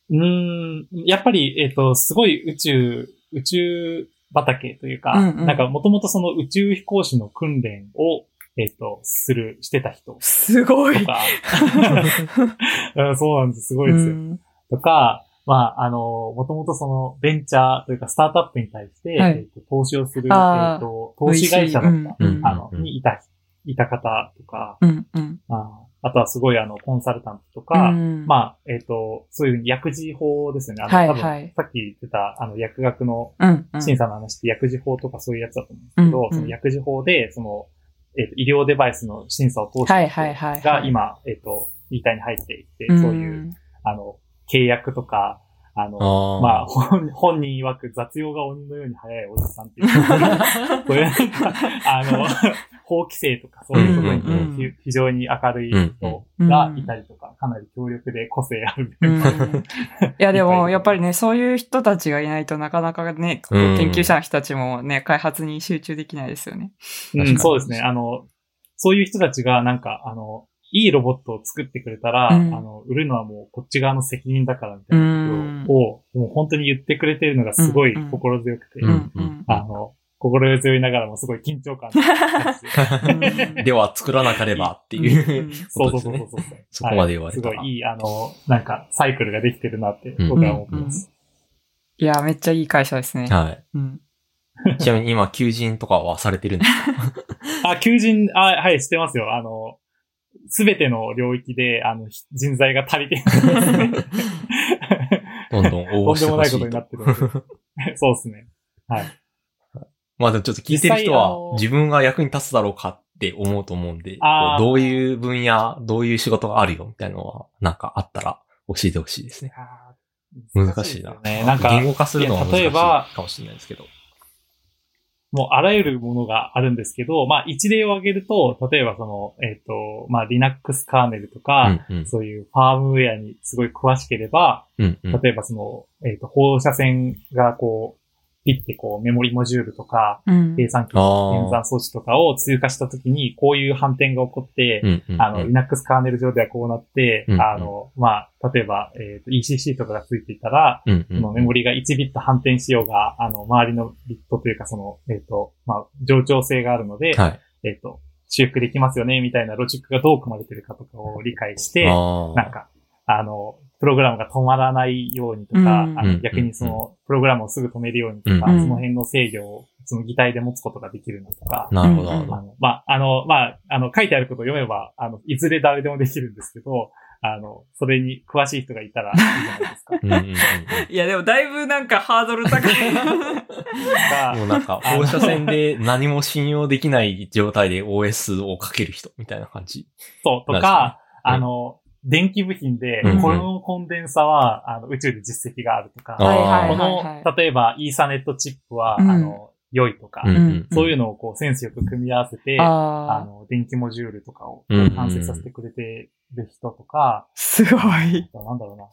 うーん、やっぱり、えっ、と、すごい宇宙、宇宙畑というか、うんうん。なんかもともとその宇宙飛行士の訓練を、えっ、と、する、してた人。すごい。と。か、う んそうなんです、すごいですよ。うん。とか、まあ、あの、もともとそのベンチャーというかスタートアップに対して、はい。えっと投資をする、えあー。っと、投資会社だった、うん。うん。あの、うんにいた、いた方とか、うん。うん。ああとはすごいあの、コンサルタントとか、うん。まあ、えっ、と、そういう薬事法ですよね。あの、はい多分はい。さっき言ってた、あの、薬学の審査の話って薬事法とかそういうやつだと思うんですけど、うん。うん。その薬事法で、その、えっ、と、医療デバイスの審査を通して、はいはいはいはい。が今、えっ、と、言い体に入っていて、うんそういう、あの、契約とか、あの、あー。まあ、本本人曰く雑用が鬼のように早いおじさんっていう。そういうなんか、あの、法規制とかそういうことにうんうん非非常に明るい人がいたりとか、かなり強力で個性ある いやでも、やっぱりね、そういう人たちがいないとなかなかね、研究者の人たちもね、開発に集中できないですよね。うん、そうですね。あの、そういう人たちがなんか、あの、いいロボットを作ってくれたら、うんあの、売るのはもうこっち側の責任だからみたいなことを、もう本当に言ってくれてるのがすごい心強くて、うんうんうんあの、心強いながらもすごい緊張感 では作らなければっていうう。そうそうそうそうそう。そこまで言われたらはいすごいいい、あの、なんか、サイクルができてるなって、僕は思ってます。いや、めっちゃいい会社ですね。はうん。い。ちなみに今、求人とかはされてるんですか？あ、求人、あ、はい、してますよ。あの、すべての領域で、あの、ひ人材が足りてね。どんどん応募してとんでもないほしとことになってる。そうですね。はい。まあでもちょっと聞いてる人は自分が役に立つだろうかって思うと思うんで、どういう分野、どういう仕事があるよみたいなのは、なんかあったら教えてほしいですね。あ難しいな。なんか、言語化するのは難しいかもしれないですけど。もうあらゆるものがあるんですけど、まあ一例を挙げると、例えばその、えっ、と、まあ Linux カーネルとか、うんうん。そういうファームウェアにすごい詳しければ、うんうん。例えばその、えっ、と、放射線がこう、ピッてこうメモリモジュールとか、うん。計算機あの演ー算装置とかを通過したときに、こういう反転が起こって、うんうんうん。あの、Linux カーネル上ではこうなって、うんうん。あの、まあ、例えば、えっ、と、ECC とかがついていたら、うんうん。そのメモリが1ビット反転しようが、あの、周りのビットというか、その、えっ、と、まあ、冗長性があるので、はい。えっ、と、修復できますよね、みたいなロジックがどう組まれてるかとかを理解して、なんか、あの、プログラムが止まらないようにとか、うんあうんの逆にその、プログラムをすぐ止めるようにとか、うんその辺の制御を、その擬態で持つことができるのとか、なるほど。あの、まあ、あの、まあ、あの、書いてあることを読めば、あの、いずれ誰でもできるんですけど、あの、それに詳しい人がいたらいいじゃないですか。うんうんうんうんいや、でもだいぶなんかハードル高い。が もうなんか、放射線で何も信用できない状態で OS をかける人みたいな感じ。そう、とか、うんあの、電気部品でうんうん、このコンデンサは、あの、宇宙で実績があるとか、こ。の、例えば、イーサネットチップは、うんあの、良いとか、うんうんそういうのをこう、センスよく組み合わせて、あの、電気モジュールとかを完成させてくれてる人とか、すごい。なんだろうな。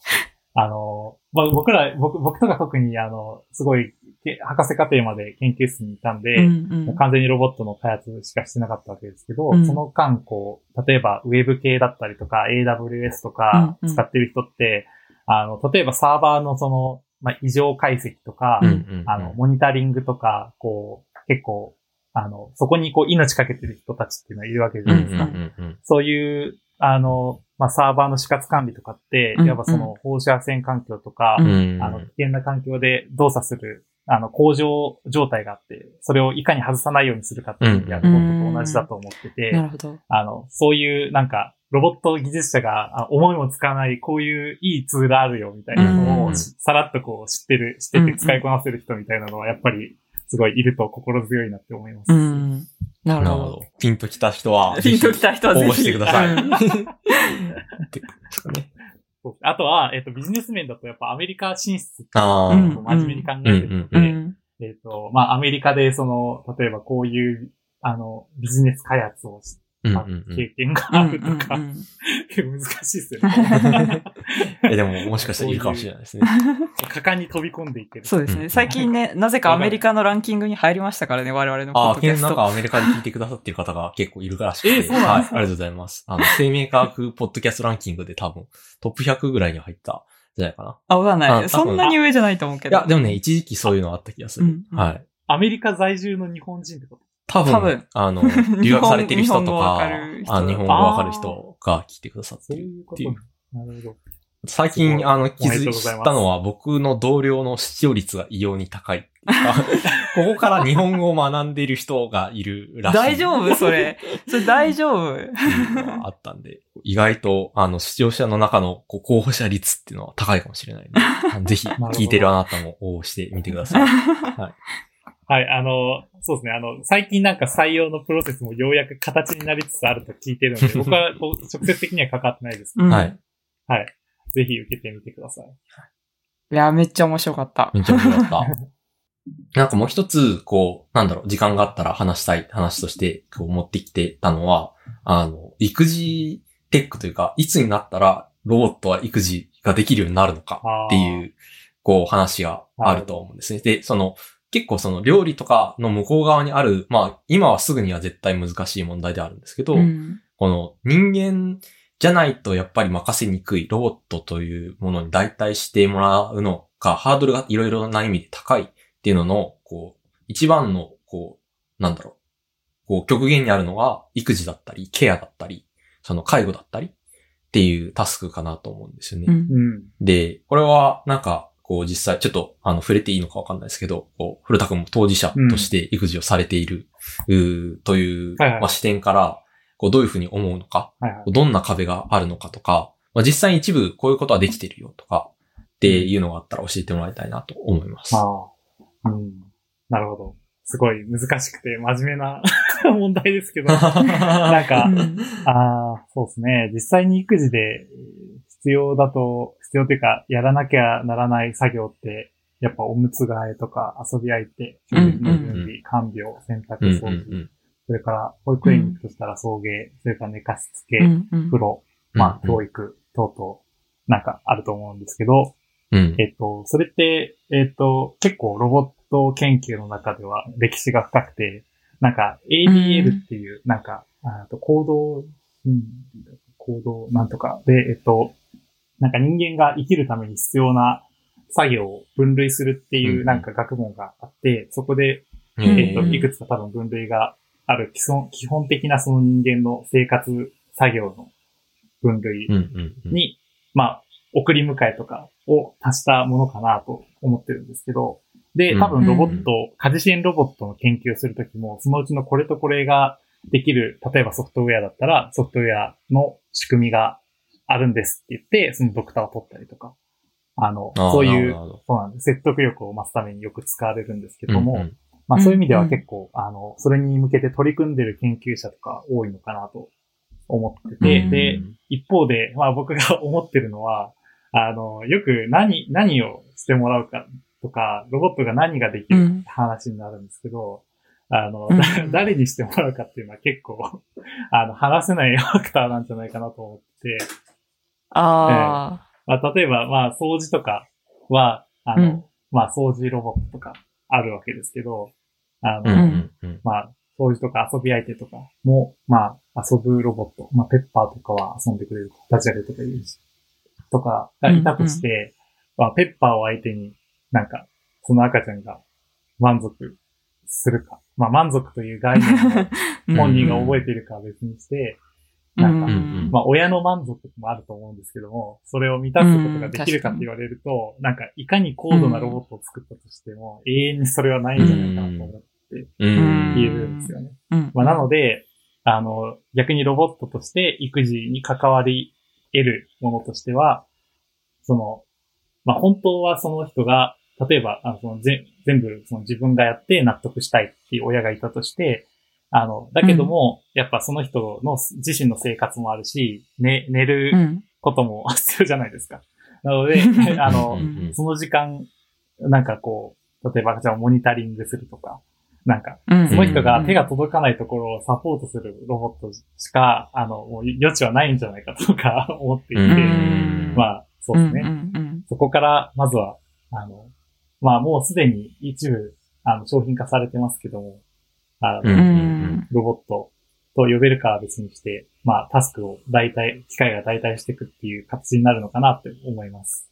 あの、まあ、僕ら、僕、僕とか特に、あの、すごい、け博士課程まで研究室にいたんで、うんもう完全にロボットの開発しかしてなかったわけですけど、うん。その間、こう、例えば Web 系だったりとか、AWS とかうんうん。使ってる人って、あの、例えばサーバーのその、まあ、異常解析とか、うんうんうん。あの、モニタリングとか、こう、結構、あの、そこにこう、命かけてる人たちっていうのはいるわけじゃうんうんないですか。うんうんそういうあの、まあ、サーバーの死活管理とかって、うんやっぱその放射線環境とか、うんうん。あの、危険な環境で動作する、あの、工場状態があって、それをいかに外さないようにするかっていう意味では、ロうんボットと同じだと思ってて、なるほど。あの、そういうなんか、ロボット技術者があ思いもつかない、こういういいツールあるよみたいなのうんをしさらっとこう知ってる、知ってて使いこなせる人みたいなのはやっぱりすごいいると心強いなって思います。うん。なるほど。なるほど。ピンときた人は、ピンときた人はぜひ。応募してください。あとは、えっ、と、ビジネス面だとやっぱアメリカ進出ってああ、うん真面目に考えてるので、うん。えっ、と、まあ、アメリカでその、例えばこういう、あの、ビジネス開発をうんうんうん経験がうんあるとか、うんうん難しいですよね。え、でももしかしたらいるかもしれないですね。果敢に飛び込んでいける。そうですね。うん最近ね、なぜかアメリカのランキングに入りましたからね、我々のポああ、ッドキャスト。なんかアメリカで聞いてくださってる方が結構いるらしくて。えそうなんですか？はい、ありがとうございます。あの、生命科学ポッドキャストランキングで多分トップ100ぐらいに入ったんじゃないかな。あ、わかんない。そんなに上じゃないと思うけど。いや、でもね、一時期そういうのあった気がする。うんうんはい。アメリカ在住の日本人ってこと？多分、多分あの、留学されてる人と日本語わかかる、人あ日本語わかる人が聞いてくださってるっていう。なるほど。最近、あの、気づいたのは、僕の同僚の視聴率が異様に高い。ここから日本語を学んでいる人がいるらしい。大丈夫それ。それ大丈夫っていうのがあったんで、意外と、あの、視聴者の中のこう候補者率っていうのは高いかもしれないんで、あ のぜひ、聞いてるあなたも応募してみてください。はい、あの、そうですね、あの、最近なんか採用のプロセスもようやく形になりつつあると聞いてるので、僕はこう直接的には関わってないですはい。はい。ぜひ受けてみてください。いや、めっちゃ面白かった。めっちゃ面白かった。なんかもう一つ、こう、なんだろう、時間があったら話したい話として、こう持ってきてたのは、あの、育児テックというか、いつになったらロボットは育児ができるようになるのかっていう、こう話があると思うんですね。で、その、結構その料理とかの向こう側にある、まあ、今はすぐには絶対難しい問題であるんですけど、うんこの人間じゃないとやっぱり任せにくいロボットというものに代替してもらうのか、ハードルがいろいろな意味で高いっていうのの、こう、一番の、こう、なんだろう、こう、極限にあるのは、育児だったり、ケアだったり、その介護だったりっていうタスクかなと思うんですよね。うんうん。で、これはなんか、こう実際、ちょっとあの触れていいのかわかんないですけど、こう、古田くんも当事者として育児をされている、うーという、はいはいまあ、視点から、こうどういうふうに思うのか、はいはい。どんな壁があるのかとか、まあ、実際に一部こういうことはできてるよとか、っていうのがあったら教えてもらいたいなと思います。ああ。うん。なるほど。すごい難しくて真面目な 問題ですけど、なんか、うんああ、そうですね。実際に育児でえー必要だと、必要というか、やらなきゃならない作業って、やっぱおむつ替えとか遊び相手、準備、看病、洗濯、うんうん掃除、うん。それから保育園に行くとしたら送迎、それから寝かしつけ、うんうん。風呂、まあ、うん。教育等々、なんかあると思うんですけど、うん。えっと、それって、えっと、結構ロボット研究の中では歴史が深くて、なんか ADL っていう、なんか、あと行動、うん行動なんとか。で、えっと、なんか人間が生きるために必要な作業を分類するってうんいううん。なんか学問があって、そこで、うん。えっと、うんいくつか多分分類がある基本基本的なその人間の生活作業の分類に、まあ、送り迎えとかを足したものかなと思ってるんですけど、で、多分ロボット、家事支援ロボットの研究をするときも、そのうちのこれとこれができる、例えばソフトウェアだったら、ソフトウェアの仕組みがあるんですって言って、そのドクターを取ったりとか、あの、あーそういう、なるほどそうなんです。説得力を増すためによく使われるんですけども、うんうん。まあそういう意味でうんうんは結構、あの、それに向けて取り組んでる研究者とか多いのかなと思ってて、うんで、一方で、まあ僕が思ってるのは、あの、よく何、何をしてもらうかとか、ロボットが何ができるって話になるんですけど、あの、うんだ誰にしてもらうかっていうのは結構、あの、話せないファクターなんじゃないかなと思って、あまあ、例えば、まあ、掃除とかは、ああ。の、うん。まあ、掃除ロボットとかあるわけですけど、あの、うんうんうんまあ、掃除とか遊び相手とかも、まあ、遊ぶロボット、まあ、ペッパーとかは遊んでくれる、ダジャレとかいうし、とかがいたとして、まあ、ペッパーを相手になんか、その赤ちゃんが満足するか。まあ、満足という概念を 本人が覚えているかは別にして、なんか、うんうんまあ、親の満足もあると思うんですけども、それを満たすことができるかって言われると、なんか、いかに高度なロボットを作ったとしても、永遠にそれはないんじゃないかなと思ってうん。いるんですよね。うん。まあ、なので、あの、逆にロボットとして育児に関わり得るものとしては、その、まあ、本当はその人が、例えば、あのそのぜ全部その自分がやって納得したいっていう親がいたとして、あの、だけども、やっぱその人の自身の生活もあるし、ね、寝うるん。ことも必要じゃないですか。なので、あの、うんその時間、なんかこう、例えば赤ちゃんをモニタリングするとか、なんか、うん。その人が手が届かないところをサポートするロボットしか、あの、もう余地はないんじゃないかとか 思っていて、うんまあ、そうですね。うんうんそこから、まずは、あの、まあもうすでに一部、あの、商品化されてますけども、あの、うんうん。うん。ロボットと呼べるかは別にして、まあ、タスクを代替、機械が代替していくっていう形になるのかなって思います。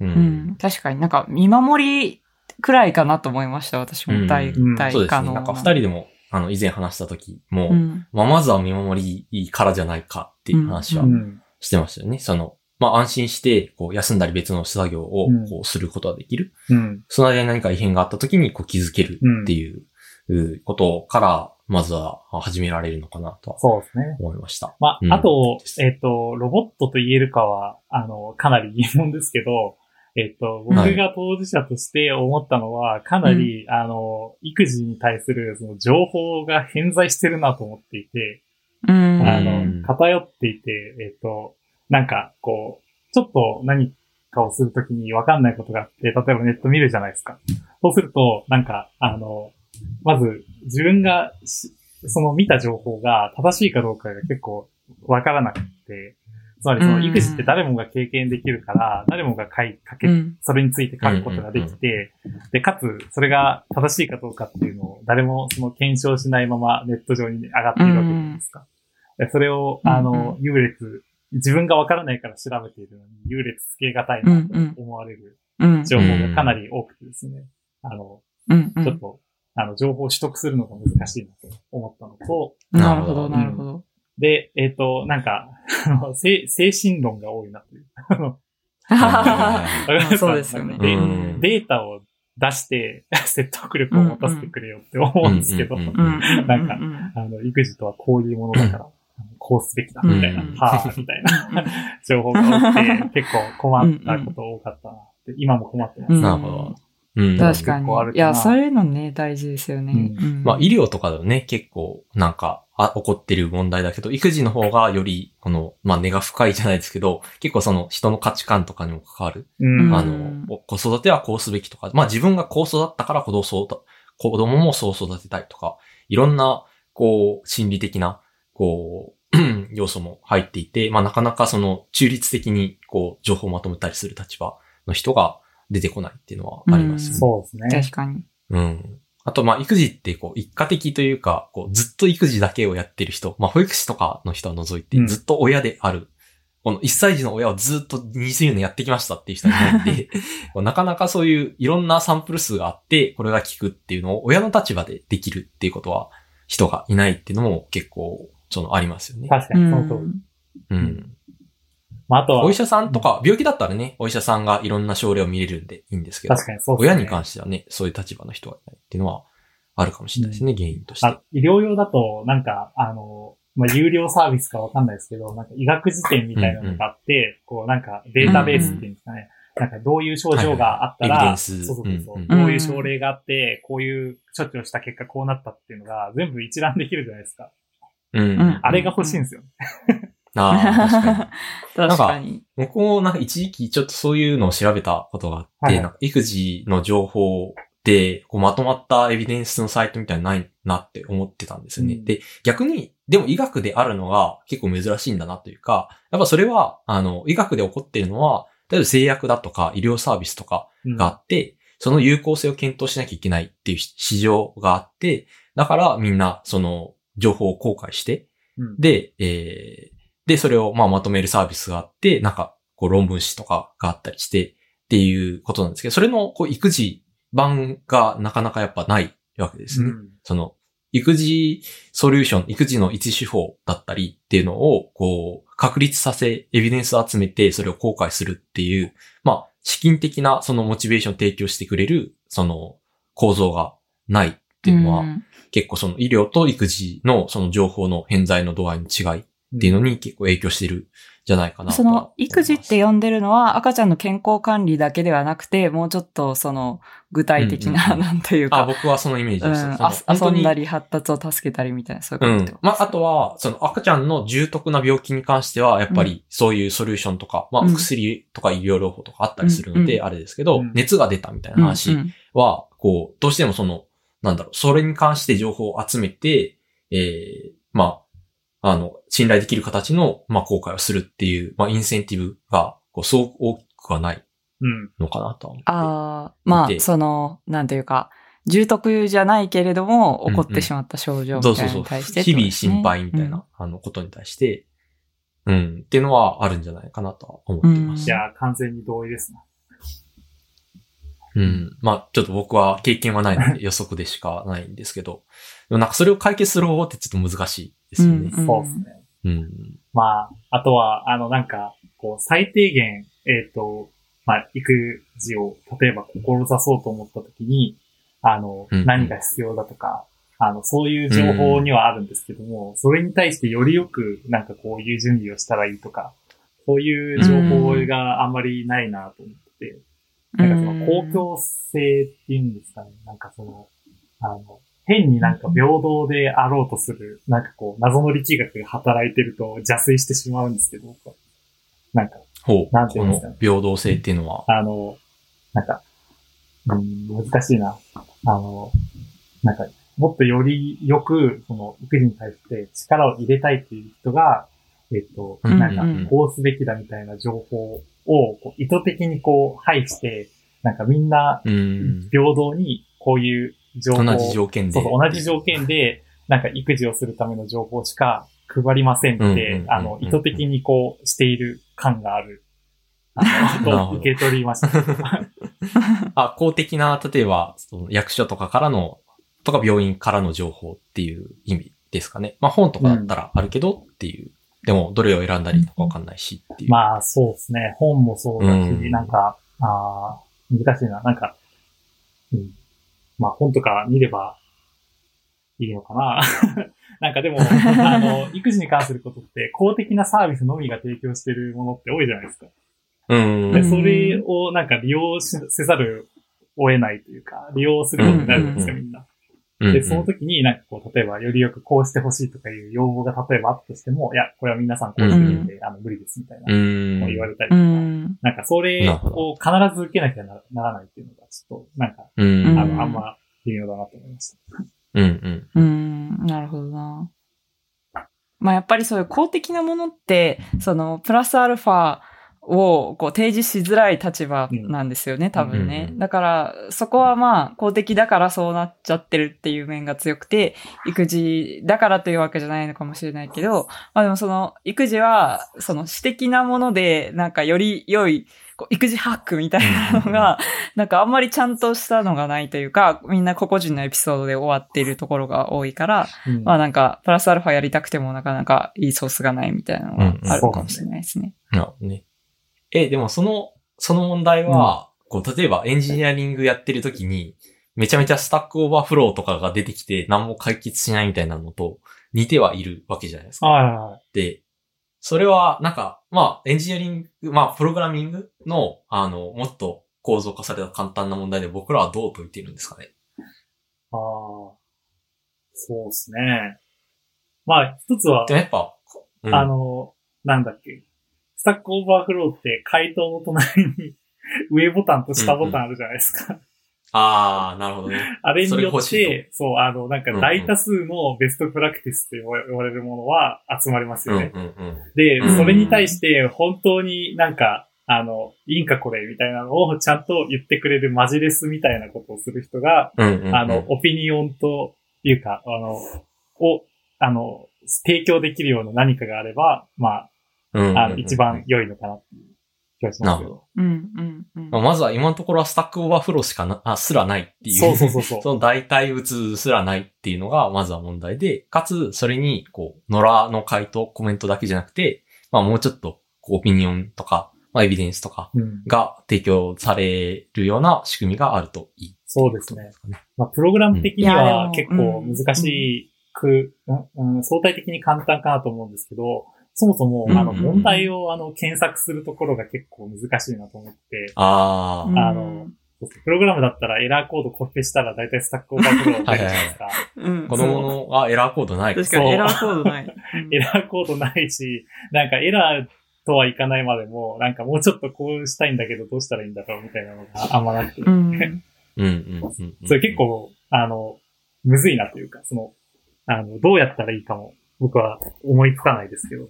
う。うんん。確かになんか見守りくらいかなと思いました、私も。代うん替そうですね。可能なんか二人でも、あの、以前話した時も、うん。まあ、まずは見守りいいからじゃないかっていう話はうん。してましたよね。その、まあ、安心して、こう、休んだり別の作業をうん、こう、することができる。うん。その間に何か異変があった時に、こう、気づけるっていう、うことから、まずは始められるのかなとはそうですね。思いました。まあ、うんあと、えっ、と、ロボットと言えるかは、あの、かなり疑問ですけど、えっ、と、僕はいが当事者として思ったのは、かなり、あの、育児に対するその情報が偏在してるなと思っていて、うん。あうんの、偏っていて、えっ、と、なんか、こう、ちょっと何かをするときに分かんないことがあって、例えばネット見るじゃないですか。そうすると、なんか、あの、まず、自分がし、その見た情報が正しいかどうかが結構分からなくて、つまりその育児って誰もが経験できるから、誰もが書い、書けうん。それについて書くことができて、で、かつ、それが正しいかどうかっていうのを誰もその検証しないままネット上に上がっているわけじゃないですか。でそれを、あうんの、優劣、自分がわからないから調べているのに、優劣つけがたいなと思われるうん。情報がかなり多くてですね、あの、ちょっと、あの、情報を取得するのが難しいなと思ったのと、なるほど、なるほど。で、えっ、と、なんか、あの精精神論が多いなという。そうですよね。データを出して 説得力を持たせてくれよって思うんですけど。なんかうんあの、育児とはこういうものだから、こうすべきだ、みたいな、うん。はぁ、みたいな。情報が多くて、結構困ったこと多かったなって、今も困ってます。うん。なるほど。うん。確かにいや、そういうのね、大事ですよね。ううんまあ、医療とかでもね、結構、なんか、あ、起こってる問題だけど、育児の方がより、この、まあ、根が深いじゃないですけど、結構その人の価値観とかにも関わる。うん。あうんの、子育てはこうすべきとか、まあ自分がこう育ったから子供そうだ子供もそう育てたいとか、いろんな、こう、心理的な、こう、要素も入っていて、まあなかなかその中立的に、こう、情報をまとめたりする立場の人が出てこないっていうのはありますよね。そうですね。確かに。うん。あと、まあ、育児って、こう、一家的というか、こう、ずっと育児だけをやってる人、まあ、保育士とかの人は除いてう、んずっと親である。この1歳児の親をずっと20年やってきましたっていう人がいて、こうなかなかそういういろんなサンプル数があって、これが効くっていうのを親の立場でできるっていうことは、人がいないっていうのも結構、その、ありますよね。確かに、その通り。うん。まあ、あとは、お医者さんとか、病気だったらね、お医者さんがいろんな症例を見れるんでいいんですけど、確かにそうですね。親に関してはね、そういう立場の人がいないっていうのはあるかもしれないですね、原因として。あ医療用だと、なんか、あの、まあ、有料サービスかわかんないですけど、なんか医学辞典みたいなのがあって、こうなんかデータベースっていうんですかね。なんかどういう症状があったら、はいはいそうそうそうそう、うんうんどういう症例があって、こういう処置をした結果こうなったっていうのが全部一覧できるじゃないですか。うん。うんあれが欲しいんですよ。ああ、確かに。確かに。僕もなんか一時期ちょっとそういうのを調べたことがあって、はいはいなんか育児の情報でこうまとまったエビデンスのサイトみたいなのないなって思ってたんですよね。うんで、逆に、でも医学であるのが結構珍しいんだなというか、やっぱそれは、あの、医学で起こっているのは、例えば製薬だとか医療サービスとかうんがあって、その有効性を検討しなきゃいけないっていう市場があって、だからみんなその情報を公開して、うんで、えーで、それをまあまとめるサービスがあって、なんかこう論文誌とかがあったりしてっていうことなんですけど、それのこう育児版がなかなかやっぱないわけですね。うんその、育児ソリューション、育児の一手法だったりっていうのを、こう、確立させ、エビデンスを集めて、それを公開するっていう、まあ、資金的なそのモチベーションを提供してくれる、その構造がないっていうのは、ん結構その医療と育児のその情報の偏在の度合いの違いっていうのに結構影響してるんじゃないかなとそ。の育児って呼んでるのは赤ちゃんの健康管理だけではなくて、もうちょっとその具体的な、うんうんうん。なんというあ、か、僕はそのイメージうん、です。そのあ本当に遊んだり発達を助けたりみたいな、そういううんことって。まあ、あとは、その赤ちゃんの重篤な病気に関しては、やっぱりそういうソリューションとか、まあ、うん。薬とか医療療法とかあったりするので、うん。あれですけど、うん。熱が出たみたいな話うんうん。は、こう、どうしてもその、なんだろう、それに関して情報を集めて、ええまあ、あの、信頼できる形の、まあ、公開をするっていう、まあ、インセンティブが、こう、そう大きくはないうん。のかなとは思って。ああ、まであ、その、なんていうか、重篤じゃないけれども、起こってしまった症状みたいなのそうそうそう。に対して、日々心配みたいな、あの、ことに対して、うん、っていうのはあるんじゃないかなとは思ってます。いや、完全に同意ですね。うん。まあ、ちょっと僕は経験はないので予測でしかないんですけど、でもなんかそれを解決する方法ってちょっと難しいですよね。うんそうですね。うん。まあ、あとは、あの、なんか、こう、最低限、えっ、と、まあ、育児を、例えば、志そうと思ったときに、あの、うん何が必要だとか、あの、そういう情報にはあるんですけども、それに対してよりよく、なんかこういう準備をしたらいいとか、そういう情報があんまりないなと思ってて、なんかその公共性っていうんですかね。なんかその、あの、変になんか平等であろうとする、なんかこう、謎の力学が働いてると邪推してしまうんですけど、なんか、ほう。なんていこうんですかねの平等性っていうのは、あの、なんか、うん、難しいな。あの、なんか、もっとよりよく、その、育児に対して力を入れたいっていう人が、えっと、うんなんかこうすべきだみたいな情報を、こう意図的にこう、配して、なんかみんなうん。平等にこういう情報を同じ条件で。そうそう、同じ条件で、なんか育児をするための情報しか配りませんっうんうんうんてう、んあの、意図的にこうしている感がある。あの、と受け取りました。あ、公的な、例えば、その役所とかからの、とか病院からの情報っていう意味ですかね。まあ本とかだったらあるけどっていう。でも、どれを選んだりとかわかんないしっていう。まあ、そうですね。本もそうだし、うんなんか、あー難しいな。なんか、うん。まあ、本とか見ればいいのかな。なんかでも、あの、育児に関することって公的なサービスのみが提供してるものって多いじゃないですか。うん。で、それをなんか利用しせざるを得ないというか、利用することになるんですか、うんみんな。うんで、その時になんかこう、例えばよりよくこうしてほしいとかいう要望が例えばあったとしても、いや、これは皆さんこうしてるんで、あの、無理ですみたいな言われたりうとか、ん。なんかそれを必ず受けなきゃなならないっていうのが、ちょっと、なんか、あの、あんま微妙だなと思いました。うんうん。うん、なるほどな。まあやっぱりそういう公的なものって、そのプラスアルファをこう提示しづらい立場なんですよね、多分ね。うんだからそこはまあ公的だからそうなっちゃってるっていう面が強くて、育児だからというわけじゃないのかもしれないけど、まあでもその育児はその私的なものでなんかより良いこう育児ハックみたいなのが、なんかあんまりちゃんとしたのがないというか、みんな個々人のエピソードで終わっているところが多いから、うんまあなんか、プラスアルファやりたくてもなかなかいいソースがないみたいなのがあるかもしれないですね。なるほどね。え、でもその、その問題は、こう、例えばエンジニアリングやってる時に、めちゃめちゃスタックオーバーフローとかが出てきて何も解決しないみたいなのと似てはいるわけじゃないですか。はいはいはい。で、それは、なんか、まあ、エンジニアリング、まあ、プログラミングの、あの、もっと構造化された簡単な問題で僕らはどう解いているんですかね。ああ、そうですね。まあ、一つはで、もやっぱ、うんあの、なんだっけ。スタックオーバーフローって回答の隣に 上ボタンと下ボタンあるじゃないですか。あー、なるほどね。あれによって、そう、あの、なんか大多数のベストプラクティスと言われるものは集まりますうんよね。うんうん。でうん、それに対して本当になんか、あの、いいんかこれみたいなのをちゃんと言ってくれるマジレスみたいなことをする人が、うんうんうん。あの、オピニオンというか、あの、を、あの、提供できるような何かがあれば、まうんうんうん、あ、あの、一番良いのかなっていう気がしますよ。なるほど。うん、うん、うんまあまずは今のところはスタックオーバーフローしかな、あ、すらないっていう。そうそうそうそう。その代替物すらないっていうのが、まずは問題で、かつ、それに、こう、野良の回答、コメントだけじゃなくて、まあもうちょっと、こう、オピニオンとか、まあエビデンスとかうん、が提供されるような仕組みがあるといい。そうですね。まあ、プログラム的にはで結構難しく、うんうん相対的に簡単かなと思うんですけど、そもそも、あの、うん問題を、あの、検索するところが結構難しいなと思って、あうんあのプログラムだったらエラーコードコピペしたら大体スタックオーバーフロー出るじゃないですか。うんあ、子供の、あ、エラーコードない。確かにエラーコードない。うん エラーコードないし、なんかエラーとはいかないまでも、なんかもうちょっとこうしたいんだけどどうしたらいいんだろうみたいなのがあんまなくて、うん。うんうんうんうん。それ結構、あの、むずいなというか、その、あの、どうやったらいいかも、僕は思いつかないですけど。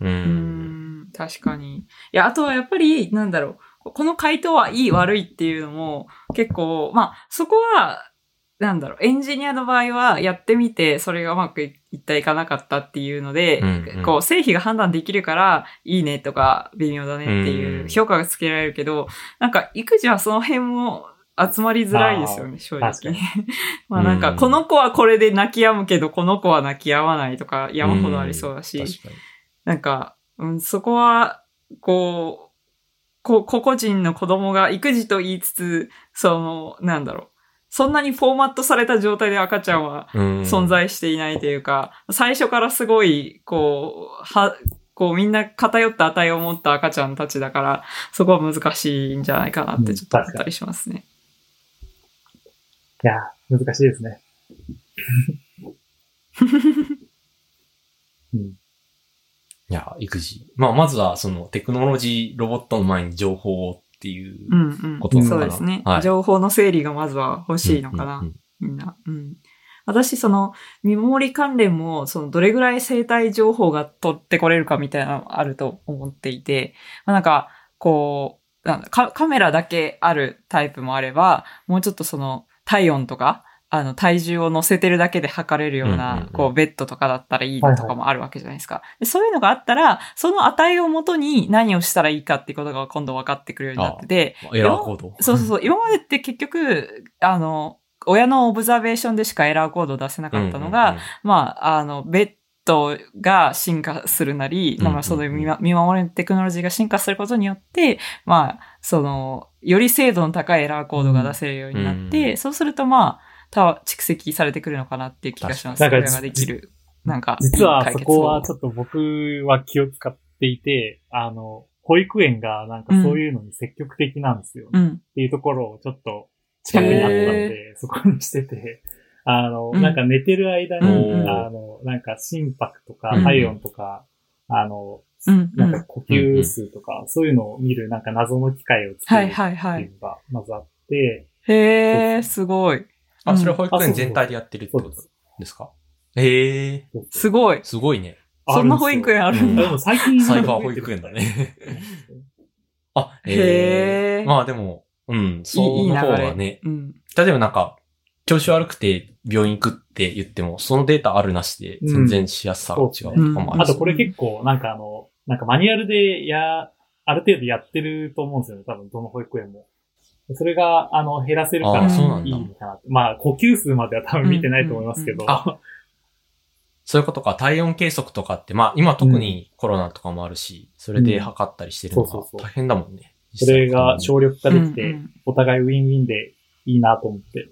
う。うんん、確かに。いや、あとはやっぱり、なんだろう。この回答はいい悪いっていうのも、結構、まあ、そこは、なんだろう、エンジニアの場合はやってみて、それがうまくいったいかなかったっていうので、うんうんこう、成否が判断できるから、いいねとか、微妙だねっていう評価がつけられるけど、なんか、育児はその辺も集まりづらいですよね、正直。まあなんか、うんこの子はこれで泣き止むけど、この子は泣き止まないとか、山ほどありそうだし、確かに。なんか、うん、そこは、こう、こ、個々人の子供が育児と言いつつ、その、なんだろう。そんなにフォーマットされた状態で赤ちゃんはうん存在していないというか、最初からすごい、こう、は、こうみんな偏った値を持った赤ちゃんたちだから、そこは難しいんじゃないかなってちょっと思ったりしますね。いやー、難しいですね。うん。いや、育児。まあ、まずは、その、テクノロジー、ロボットの前に情報をっていうう。んうん。ことなのかなそうですね、はい情報の整理がまずは欲しいのかな。うんうんみんな。うん。私、その、見守り関連も、その、どれぐらい生態情報が取ってこれるかみたいなのあると思っていて、まあ、なんか、こう、カメラだけあるタイプもあれば、もうちょっとその、体温とか、あの、体重を乗せてるだけで測れるよううんうんな、うんこう、ベッドとかだったらいいのとかもあるわけじゃないですか。でそういうのがあったら、その値をもとに何をしたらいいかっていうことが今度分かってくるようになってて、エラーコード。そうそうそう。今までって結局、あの、親のオブザベーションでしかエラーコードを出せなかったのが、まあ、あの、ベッドが進化するなり、うんうんうんまあ、その見ま見守りテクノロジーが進化することによって、まあ、その、より精度の高いエラーコードが出せるようになって、うんそうするとまあ、た蓄積されてくるのかなっていう気がします。それができる。なんか、実はそこはちょっと僕は気を使っていて、あの、保育園がなんかそういうのに積極的なんですよ。っうん。ていうところをちょっと近くにあったので、そこにしてて、あの、うんなんか寝てる間に、うんあの、なんか心拍とかうん体温とか、あの、うん。なんか呼吸数とか、そういうのを見るなんか謎の機械を作はいるっはいはい。ていうのがまずあって、へえ、すごい。あ、それうん保育園全体でやってるってことですか？へえ、そうそうすごい。すごいね。そんな保育園あるんうだ。でも最近サイバー保育園だね。あ、へえ。まあでも、うん、そいい、いい流の方がれ。ね、うん。例えばなんか、調子悪くて病院行くって言っても、そのデータあるなしで全然しやすさが違うとかもあるし。あとこれ結構なんかあの、なんかマニュアルでや、ある程度やってると思うんですよね。多分どの保育園も。それが、あの、減らせるからいいかなって。まあ、呼吸数までは多分見てないと思いますけど。うんうんうんそういうことか、体温計測とかって、まあ今特にコロナとかもあるし、それで測ったりしてるのが大変だもんね。それが省力化できて、うんうんお互いウィンウィンでいいなと思って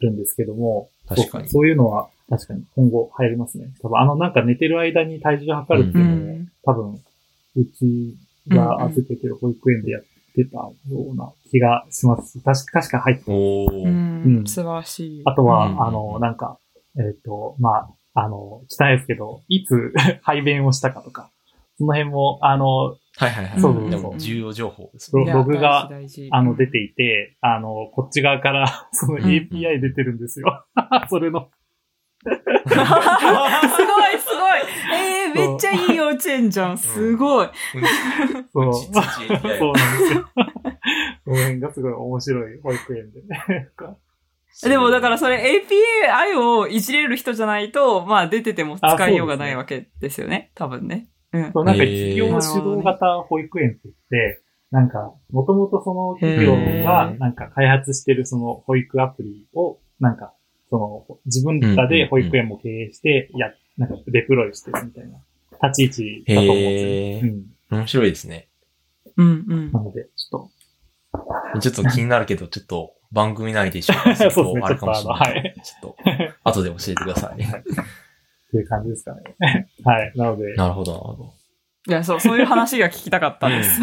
るんですけども。確かにそうそういうのは確かに今後流行りますね。多分あのなんか寝てる間に体重測るっていうのも、うん多分、うちが預けてる保育園でやってたような気がします。確か、確か入っておー。うんうん素晴らしい。あとは、うんあの、なんか、えっ、と、まあ、あの、汚いですけど、いつ 排便をしたかとか、その辺も、あの、はいはいはい。そうそうそうでも重要情報ですロね。ログが、大事大事あの、出ていて、あの、こっち側から、そのん API 出てるんですよ。それの。すごいすごいえー、めっちゃいい幼稚園じゃん。すごい。そう。うそち土 API うなんですよ。その辺がすごい面白い保育園で。でもだからそれ API をいじれる人じゃないと、まあ出てても使いようがないわけですよね。多分ね。うん。そう、なんか企業主導型保育園って言って、なんか、もともとその企業がなんか開発してるその保育アプリを、なんか、その、自分らで保育園も経営して、や、なんかデプロイしてるみたいな立ち位置だと思うんですへよ。うん。面白いですね。うんうんな。ので、ちょっちょっと気になるけど、ちょっと番組内で紹介する そうですねとあるかもしれない。ちょっちょっと、後で教えてください。はいと、っていう感じですかね。はい。なので、なるほど、なるほど。いや、そう、そういう話が聞きたかったんです。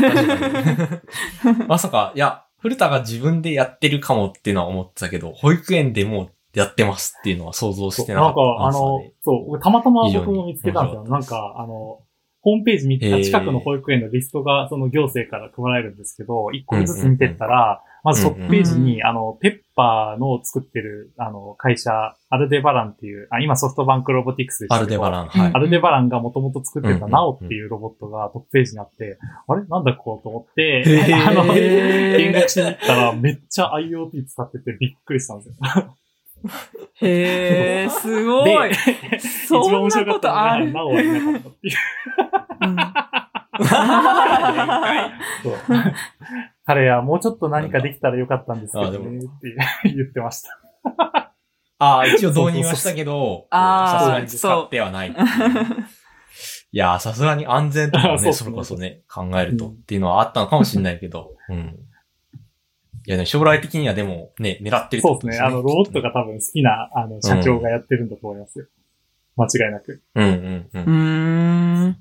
まさか、いや、古田が自分でやってるかもっていうのは思ってたけど、保育園でもうやってますっていうのは想像してなかった。なんか、あので、そう、たまたま僕も見つけたんですよ。面なんか、あの、ホームページ見たへー。近くの保育園のリストが、その行政から配られるんですけど、一個ずつ見てったら、まずトップページに、あの、ペッパーの作ってる、あの、会社、アルデバランっていう、あ、今ソフトバンクロボティクスでしアルデバラン、はい。ア。ルデバランがもともと作ってたうんナオっていうロボットがトップページにあって、あれ？なんだこうと思って、あの、見学しに行ったらめっちゃ IoT 使っててびっくりしたんですよ。へえ、すごい。でそんな一番面白かことある。なかった 彼はもうちょっと何かできたらよかったんですけどあでもね、って言ってました。ああ、一応導入はしたけど、さすがに使ってはないいやー、さすがに安全とかもね、それこそね、考えるとうんっていうのはあったのかもしれないけど、うん。いやね、将来的にはでもね、狙ってるってそうですね。ことですね。あの、ロボットが多分好きな、あの、社長がやってるんだと思いますよ。間違いなく。うんうんう。うんーん。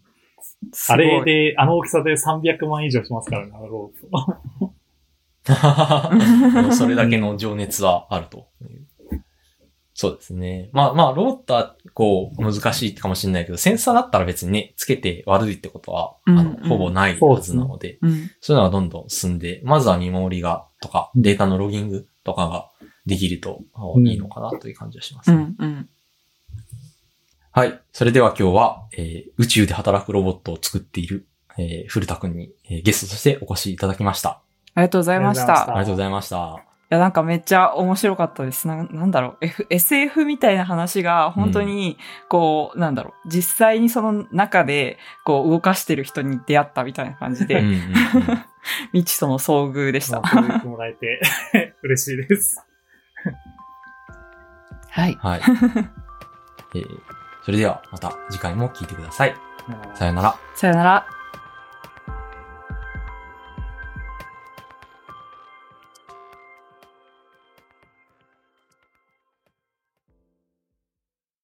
すあれで、あの大きさで300万以上しますからね、あのロボット。それだけの情熱はあると。そうですね。まあまあ、ロボットはこう難しいかもしれないけど、センサーだったら別にね、つけて悪いってことは、あの、ほぼないはずなので、うん。そういうのがどんどん進んで、まずは見守りが、とか、うんデータのロギングとかができるといいのかなという感じがします。うん。うん。はい。それでは今日は、えー宇宙で働くロボットを作っている、えー古田くんに、えーゲストとしてお越しいただきました。ありがとうございました。ありがとうございました。いや、なんかめっちゃ面白かったです。ななんだろう、F、SF みたいな話が本当に、こう、なんだろう、実際にその中で、こう、動かしてる人に出会ったみたいな感じで、うんうんうん 未知との遭遇でした。もらえて 嬉しいです。はい。はい。えーそれではまた次回も聞いてください。さよなら。さよなら。